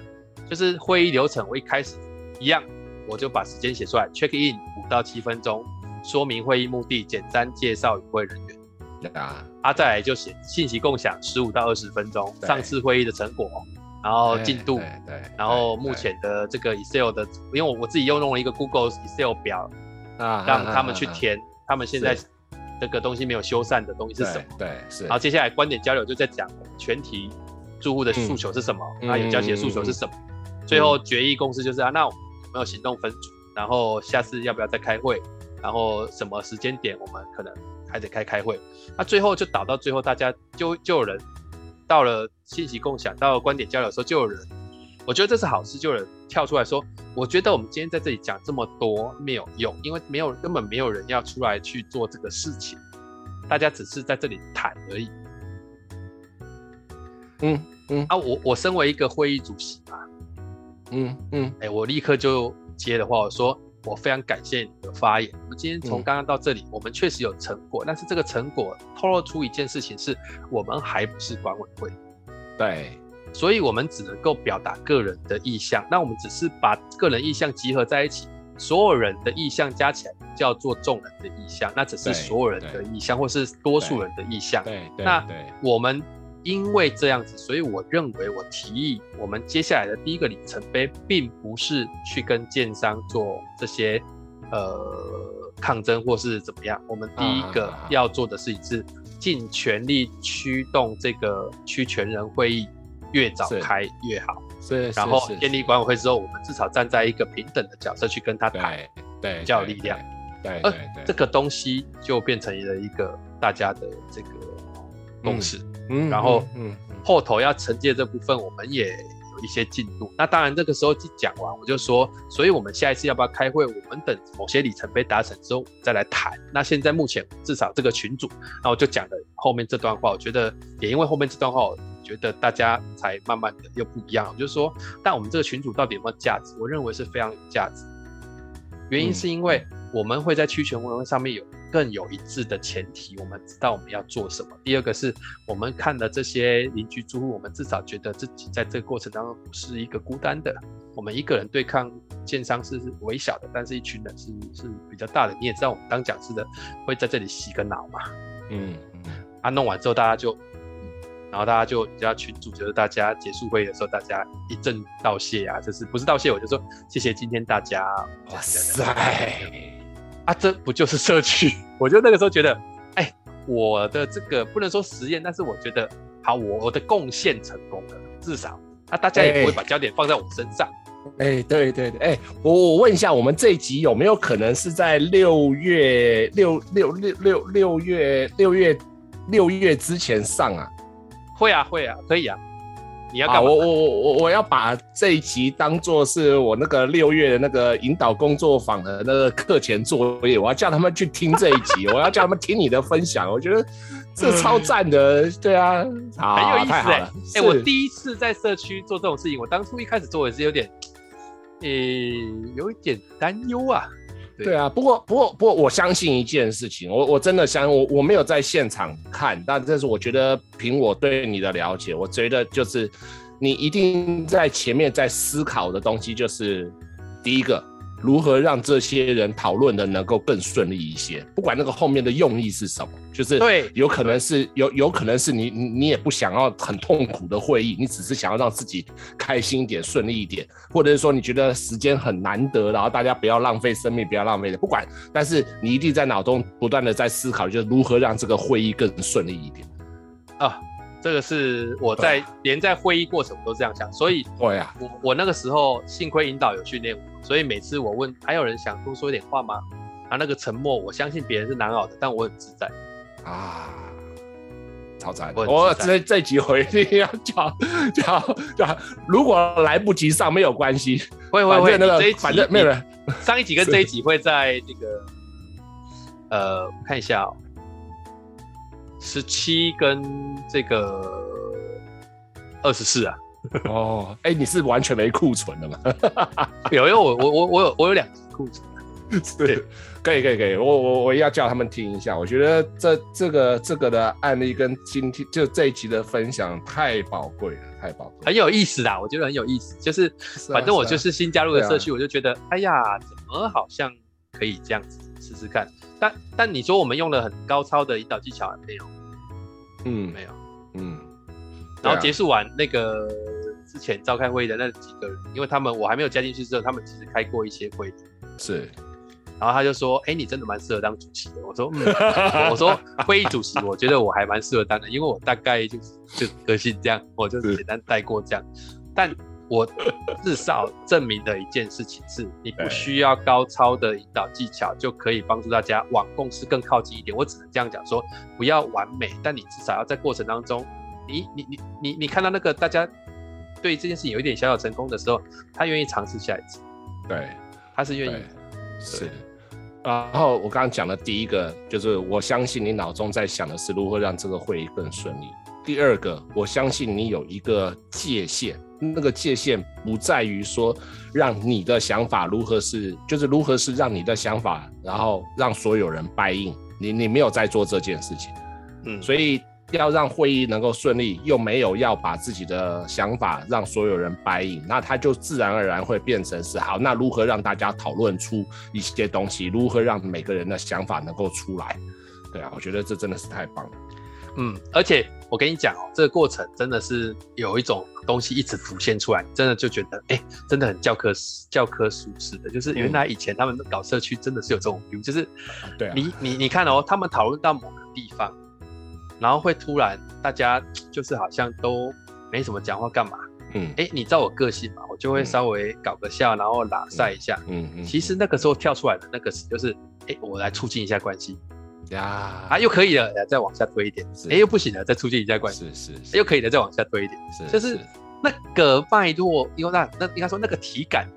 就是会议流程，我一开始一样，我就把时间写出来，check in 五到七分钟，说明会议目的，简单介绍与会人员。啊，啊，再来就写信息共享十五到二十分钟，上次会议的成果，然后进度，对，对对，然后目前的这个 Excel 的，因为我我自己又弄了一个 Google Excel 表啊，让他们去填，啊啊。啊、他们现在这个东西没有修缮的东西是什么？对，对是。然后接下来观点交流就在讲全体住户的诉求是什么，嗯、啊，有交集的诉求是什么？嗯、最后决议公司就是啊，那我们有没有行动分组？然后下次要不要再开会？然后什么时间点我们可能？还得开开会，那最后就导到最后，大家就就有人到了信息共享，到了观点交流的时候，就有人，我觉得这是好事，就有人跳出来说，我觉得我们今天在这里讲这么多没有用，因为没有根本没有人要出来去做这个事情，大家只是在这里谈而已。嗯嗯啊，我我身为一个会议主席嘛，嗯嗯，哎，我立刻就接的话，我说。我非常感谢你的发言。我们今天从刚刚到这里，嗯、我们确实有成果，但是这个成果透露出一件事情是，我们还不是管委会。对，所以我们只能够表达个人的意向。那我们只是把个人意向集合在一起，所有人的意向加起来叫做众人的意向。那只是所有人的意向，或是多数人的意向。对，对，那我们。因为这样子，所以我认为，我提议，我们接下来的第一个里程碑，并不是去跟建商做这些呃抗争或是怎么样。我们第一个要做的事情是尽全力驱动这个区权人会议越早开越好。是，然后建立管委会之后，我们至少站在一个平等的角色去跟他谈，对，比较有力量。对，对，这个东西就变成了一个大家的这个共识。嗯嗯，然后嗯，后头要承接这部分，我们也有一些进度。那当然，这个时候讲完，我就说，所以我们下一次要不要开会？我们等某些里程碑达成之后再来谈。那现在目前至少这个群组，那我就讲了后面这段话。我觉得也因为后面这段话，我觉得大家才慢慢的又不一样。我就说，但我们这个群组到底有没有价值？我认为是非常有价值。原因是因为我们会在区权委员会上面有。更有一致的前提，我们知道我们要做什么。第二个是我们看了这些邻居住户，我们至少觉得自己在这个过程当中不是一个孤单的。我们一个人对抗建商是微小的，但是一群人是是比较大的。你也知道，我们当讲师的会在这里洗个脑嘛。嗯嗯。啊，弄完之后大家就，然后大家就比较群主，就是大家结束会议的时候，大家一阵道谢啊，就是不是道谢，我就说谢谢今天大家。哇塞。啊，这不就是社区？我就那个时候觉得，哎、欸，我的这个不能说实验，但是我觉得，好，我我的贡献成功了，至少，啊，大家也不会把焦点放在我身上。哎、欸，对对对，哎、欸，我我问一下，我们这一集有没有可能是在六月六六六六六月六月六月之前上啊？会啊，会啊，可以啊。你要干嘛？我我我我我要把这一集当做是我那个六月的那个引导工作坊的那个课前作业，我要叫他们去听这一集，我要叫他们听你的分享。我觉得这超赞的，对啊，很有意思哎、欸。哎、欸，我第一次在社区做这种事情，我当初一开始做也是有点，有一点担忧啊。对，啊，不过不过不过，我相信一件事情，我我真的相信，我我没有在现场看，但这是我觉得凭我对你的了解，我觉得就是你一定在前面在思考的东西，就是第一个。如何让这些人讨论的能够更顺利一些？不管那个后面的用意是什么，就是对，有可能是有有可能是你你也不想要很痛苦的会议，你只是想要让自己开心一点、顺利一点，或者是说你觉得时间很难得，然后大家不要浪费生命，不要浪费的，不管，但是你一定在脑中不断的在思考，就是如何让这个会议更顺利一点啊。这个是我在连在会议过程都这样想，所以对呀，我我那个时候幸亏引导有训练我，所以每次我问还有人想多说一点话吗？啊，那个沉默，我相信别人是难熬的，但我很自在啊，超赞！我这这集回一定要叫叫叫，如果来不及上没有关系，会会会，那个这一集反正没有人上一集跟这一集会在那个呃，看一下哦。十七跟这个二十四啊，哦，哎、欸，你是完全没库存的吗？有，因为我我我我有我有两集库存。对，可以可以可以，我我我要叫他们听一下。我觉得这这个这个的案例跟今天就这一集的分享太宝贵了，太宝贵，很有意思啦。我觉得很有意思，就是反正我就是新加入的社区，我就觉得，哎呀，怎么好像可以这样子试试看。但但你说我们用了很高超的引导技巧没有？嗯，没有。嗯，然后结束完那个之前召开会议的那几个人，因为他们我还没有加进去之后，他们其实开过一些会议。是，然后他就说：“哎，你真的蛮适合当主席的。”我说：“嗯。”我说：“会议主席，我觉得我还蛮适合当的，因为我大概就是就个性这样，我就简单带过这样。但我至少证明的一件事情是，你不需要高超的引导技巧就可以帮助大家往共识更靠近一点。我只能这样讲说，不要完美，但你至少要在过程当中，你你你你你看到那个大家对这件事情有一点小小成功的时候，他愿意尝试下一次。对，他是愿意。是。然后我刚刚讲的第一个就是，我相信你脑中在想的是如何让这个会议更顺利。第二个，我相信你有一个界限。那个界限不在于说让你的想法如何是，就是如何是让你的想法，然后让所有人 buy in。你你没有在做这件事情，嗯，所以要让会议能够顺利，又没有要把自己的想法让所有人 buy in，那他就自然而然会变成是好。那如何让大家讨论出一些东西？如何让每个人的想法能够出来？对啊，我觉得这真的是太棒了。嗯，而且我跟你讲哦，这个过程真的是有一种东西一直浮现出来，真的就觉得哎、欸，真的很教科教科书式的，就是原来以前他们搞社区真的是有这种就是对啊，你你你看哦，他们讨论到某个地方，然后会突然大家就是好像都没什么讲话干嘛，嗯，哎、欸，你知道我个性嘛，我就会稍微搞个笑，然后拉塞一下，嗯嗯，其实那个时候跳出来的那个词就是，哎、欸，我来促进一下关系。呀啊，又可以了，再往下推一点，哎，又不行了，再促进一下关系，是是，是，又可以了，再往下推一点，是，就是那个脉络，因为那那应该说那个体感，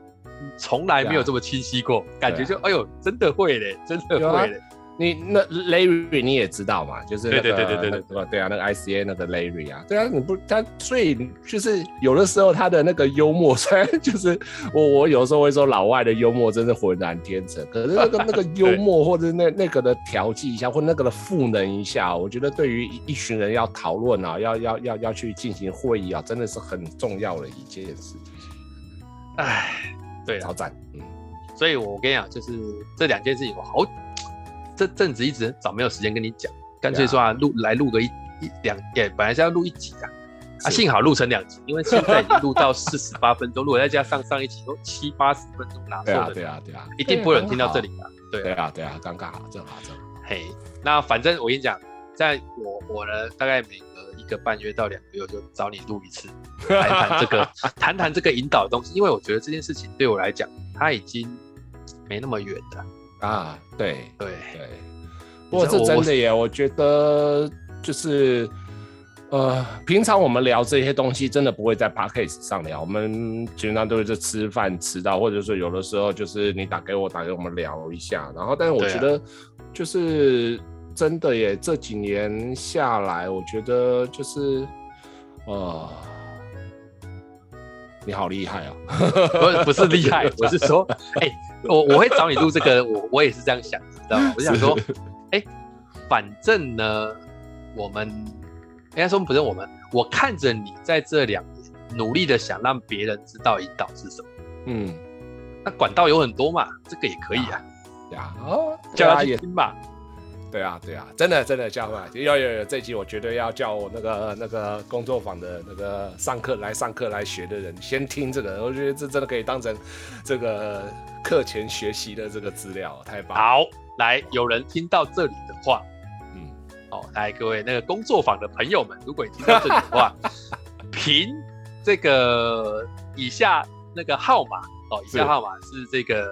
从来没有这么清晰过，感觉就哎呦，真的会嘞，真的会嘞。你那 Larry 你也知道嘛，就是那个对对对对对对对啊，那个 ICA 那个 Larry 啊，对啊，你不他所以就是有的时候他的那个幽默，虽然就是我我有时候会说老外的幽默真是浑然天成，可是那个那个幽默或者那那个的调剂一下，或那个的赋能一下，我觉得对于一群人要讨论啊，要要要要去进行会议啊，真的是很重要的一件事情。哎，对，超赞，嗯，所以我跟你讲，就是这两件事情我好。这阵子一直找没有时间跟你讲，干脆说啊，录来录个一一两，也本来是要录一集啊，啊，幸好录成两集，因为现在已经录到四十八分钟，如果再加上上一集都七八十分钟，哪受得了？对啊，对啊，一定不会有人听到这里的。对对啊，对啊，刚刚好，正好正好。嘿，那反正我跟你讲，在我我呢，大概每隔一个半月到两个月就找你录一次，谈谈这个，谈谈这个引导的东西，因为我觉得这件事情对我来讲，它已经没那么远了。啊，对对。对，不过是真的耶，我，我觉得就是，呃，平常我们聊这些东西，真的不会在 podcast 上聊，我们基本上都是吃饭吃到，或者说有的时候就是你打给我，打给我们聊一下，然后，但是我觉得就是真的耶，这几年下来，我觉得就是，呃，你好厉害啊！不不是厉害，我是说，哎、欸，我我会找你录这个，我我也是这样想，你知道吗？我想说，哎、欸，反正呢，我们应该说不是我们，我看着你在这两年努力的想让别人知道引导是什么，嗯，那管道有很多嘛，这个也可以啊，呀，哦，叫他去听吧。对啊，对啊，真的真的叫嘛，有有有，这集我绝对要叫我那个那个工作坊的那个上课来上课来学的人先听这个，我觉得这真的可以当成这个课前学习的这个资料，太棒了。好，来，有人听到这里的话，嗯，好，来各位那个工作坊的朋友们，如果你听到这里的话，凭这个以下那个号码哦，以下号码是这个。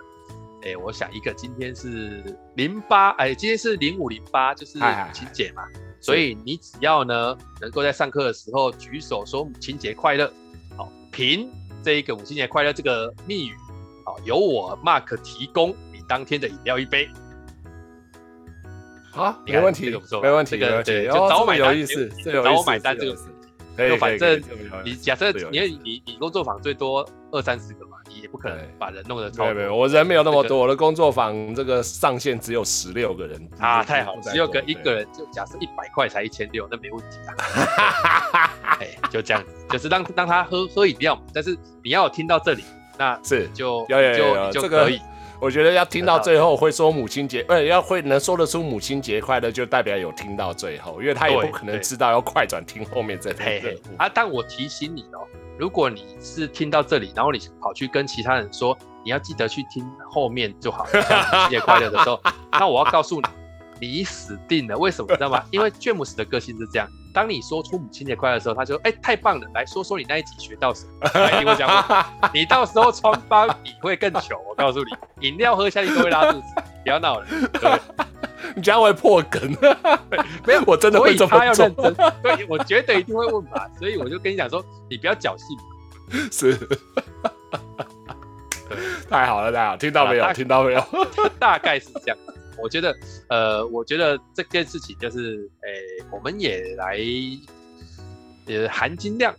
哎、欸，我想一个，今天是零八，哎，今天是零五零八，就是母亲节嘛，所以你只要呢，能够在上课的时候举手说母亲节快乐，好，凭这一个母亲节快乐这个密语，好，由我 Mark 提供你当天的饮料一杯。好，没问题，没问题，这个对，就找我买单，找我买单这个事。就反正你假设你你你工作坊最多二三十个嘛，你也不可能把人弄得超。没有，我人没有那么多，我的工作坊这个上限只有十六个人啊，太好了，十六个一个人就假设一百块才一千六，那没问题啊。哎，就这样子，就是让让他喝喝饮料嘛。但是你要有听到这里，那是就就就可以。我觉得要听到最后会说母亲节，呃，要会能说得出母亲节快乐，就代表有听到最后，因为他也不可能知道要快转听后面这段。啊，但我提醒你哦，如果你是听到这里，然后你跑去跟其他人说，你要记得去听后面就好了，母亲节快乐的时候，那我要告诉你，你死定了。为什么你知道吗？因为詹姆斯的个性是这样。当你说出母亲节快乐的时候，他就说：“哎、欸，太棒了！来说说你那一集学到什么？”来听我讲，你到时候穿帮你会更糗。我告诉你，饮料喝下去都会拉肚子，不要闹了。你这样会破梗。没有，我真的会这么做。他要认真，对，我绝对一定会问吧。所以我就跟你讲说，你不要侥幸。是。太好了，太好，听到没有？听到没有？大概是这样。我觉得，呃，我觉得这件事情就是，诶、欸，我们也来，呃，含金量，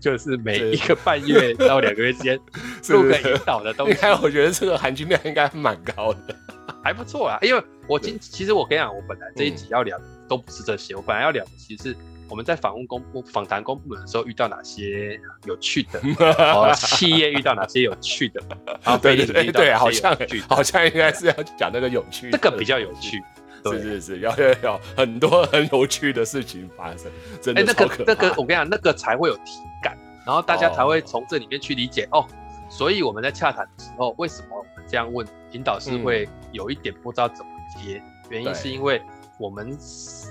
就是每一个半月到两个月之间录个引导的东西。应该我觉得这个含金量应该蛮高的，还不错啊。因为我今其实我跟你讲，我本来这一集要聊的都不是这些，嗯、我本来要聊的其实是。我们在访问公布访谈公部门的时候遇到哪些有趣的？哦，企业遇到哪些有趣的？啊，对对对对，好像 好像应该是要讲那个有趣的，这个比较有趣。是是是，要要要很多很有趣的事情发生，真的。那个那个，我跟你讲，那个才会有体感，然后大家才会从这里面去理解哦。所以我们在洽谈的时候，为什么这样问，引导师会有一点不知道怎么接？原因是因为。我们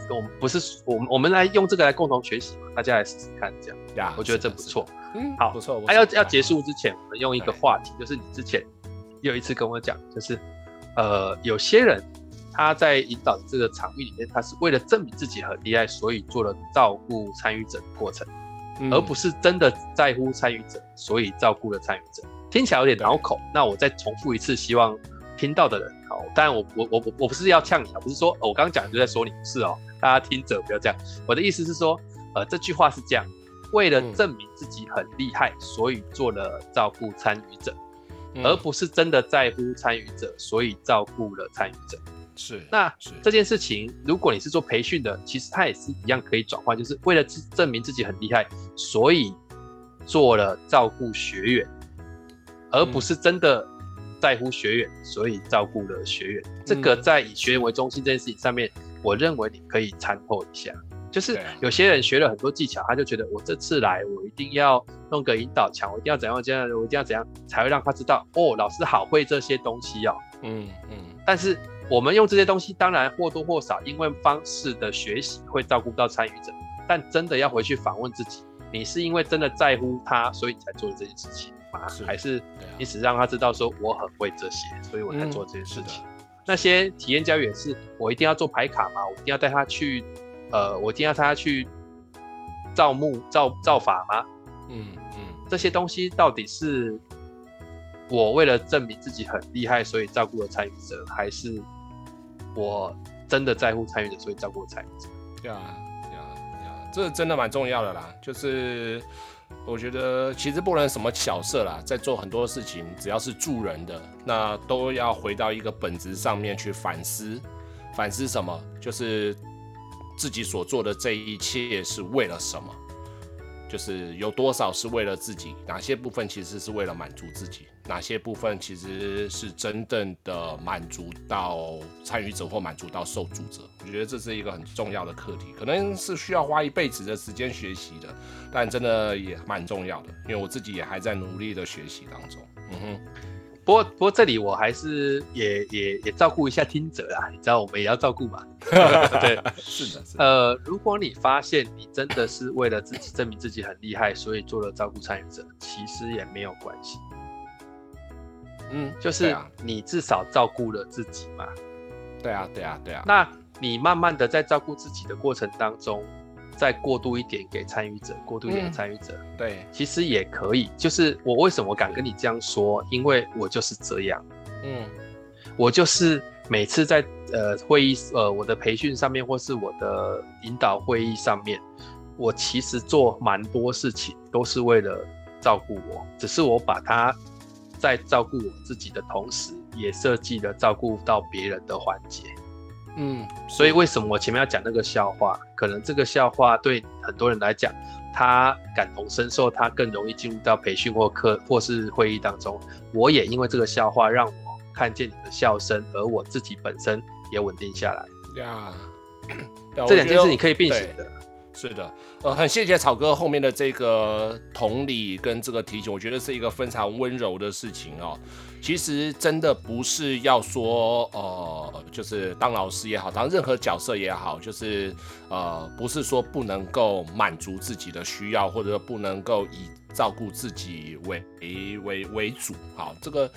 我们不是我们我们来用这个来共同学习嘛，大家来试试看，这样呀，我觉得这不错，嗯，好，不错。还要要结束之前，我们用一个话题，就是你之前有一次跟我讲，就是呃，有些人他在引导的这个场域里面，他是为了证明自己很厉害，所以做了照顾参与者的过程，而不是真的在乎参与者，所以照顾了参与者。听起来有点绕口，那我再重复一次，希望。听到的人，好，当然我我我我不是要呛你啊，不是说我刚刚讲的就在说你不是哦，大家听着不要这样。我的意思是说，呃，这句话是这样，为了证明自己很厉害，所以做了照顾参与者，而不是真的在乎参与者，所以照顾了参与者。是，那这件事情，如果你是做培训的，其实它也是一样可以转换，就是为了证明自己很厉害，所以做了照顾学员，而不是真的。在乎学员，所以照顾了学员。这个在以学员为中心这件事情上面，我认为你可以参透一下。就是有些人学了很多技巧，他就觉得我这次来，我一定要弄个引导墙，我一定要怎样怎样，我一定要怎样，才会让他知道哦，老师好会这些东西哦。嗯嗯。但是我们用这些东西，当然或多或少因为方式的学习会照顾到参与者，但真的要回去反问自己，你是因为真的在乎他，所以你才做了这件事情。是还是你只让他知道说我很会这些，所以我才做这件事情。嗯、那些体验教育也是，我一定要做牌卡吗？我一定要带他去，呃，我一定要带他去造木造造法吗？嗯嗯，这些东西到底是我为了证明自己很厉害，所以照顾了参与者，还是我真的在乎参与者，所以照顾参与者。对啊，对啊，对啊，这真的蛮重要的啦。就是我觉得其实不能什么巧色啦，在做很多事情，只要是助人的，那都要回到一个本质上面去反思。反思什么？就是自己所做的这一切是为了什么？就是有多少是为了自己，哪些部分其实是为了满足自己，哪些部分其实是真正的满足到参与者或满足到受助者。我觉得这是一个很重要的课题，可能是需要花一辈子的时间学习的，但真的也蛮重要的，因为我自己也还在努力的学习当中。嗯哼。不过，不过这里我还是也也也照顾一下听者啊，你知道我们也要照顾嘛。对，是的，是的。呃，如果你发现你真的是为了自己证明自己很厉害，所以做了照顾参与者，其实也没有关系。嗯，就是你至少照顾了自己嘛。对啊，对啊，对啊。那你慢慢的在照顾自己的过程当中。再过渡一点给参与者，过渡一点给参与者，嗯，对，其实也可以。就是我为什么敢跟你这样说？因为我就是这样，嗯，我就是每次在呃会议呃我的培训上面，或是我的引导会议上面，我其实做蛮多事情都是为了照顾我，只是我把它在照顾我自己的同时，也设计了照顾到别人的环节。嗯，所以为什么我前面要讲那个笑话？可能这个笑话对很多人来讲，他感同身受，他更容易进入到培训或课或是会议当中。我也因为这个笑话，让我看见你的笑声，而我自己本身也稳定下来。呀，这两件事你可以并行的。是的，呃，很谢谢草哥后面的这个同理跟这个提醒，我觉得是一个非常温柔的事情哦。其实真的不是要说，呃，就是当老师也好，当任何角色也好，就是呃，不是说不能够满足自己的需要，或者说不能够以照顾自己为为为主。好，这个。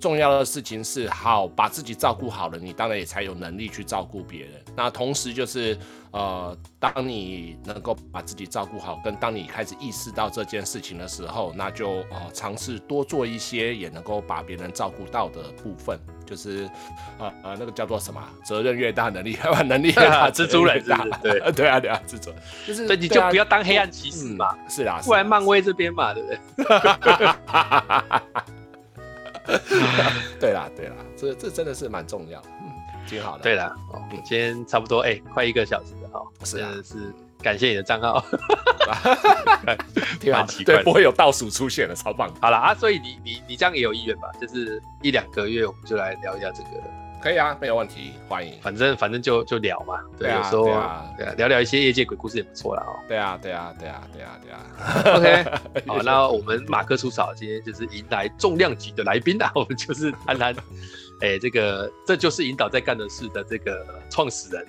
重要的事情是，好把自己照顾好了，你当然也才有能力去照顾别人。那同时就是，呃，当你能够把自己照顾好，跟当你开始意识到这件事情的时候，那就呃尝试多做一些，也能够把别人照顾到的部分，就是呃呃那个叫做什么？责任越大，能力 能力越大，蜘蛛人大，对对啊 对啊，蜘蛛就是，你就不要当黑暗骑士嘛，是啊，不然漫威这边嘛，对不对？对啦，对啦，这这真的是蛮重要，嗯，挺好的。对啦，哦，今天差不多哎、欸，快一个小时了哈，是啊，是感谢你的账号，挺好，奇怪，不会有倒数出现了，超棒。好了啊，所以你你你这样也有意愿吧？就是一两个月我们就来聊一下这个。可以啊，没有问题，欢迎。反正反正就就聊嘛，对，有时候对啊，对啊，聊聊一些业界鬼故事也不错啦哦。对啊，对啊，对啊，对啊，对啊。OK，好，那我们马克出草今天就是迎来重量级的来宾啊，我们就是谈谈，哎，这个这就是引导在干的事的这个创始人，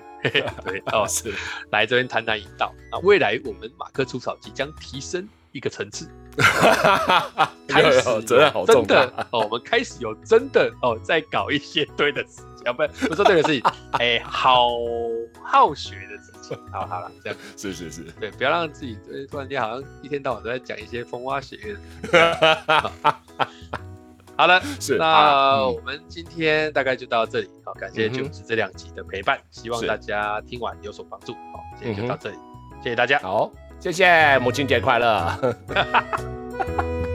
对哦，是。来这边谈谈引导。啊，未来我们马克出草即将提升一个层次，开始责任好重的哦，我们开始有真的哦，在搞一些对的事情，啊，不不是对的事情，哎，好好学的事情，好好了，这样。是是是，对，不要让自己突然间好像一天到晚都在讲一些风花雪月。好了，是那我们今天大概就到这里，好，感谢九子这两集的陪伴，希望大家听完有所帮助，好，今天就到这里，谢谢大家，好。谢谢，母亲节快乐。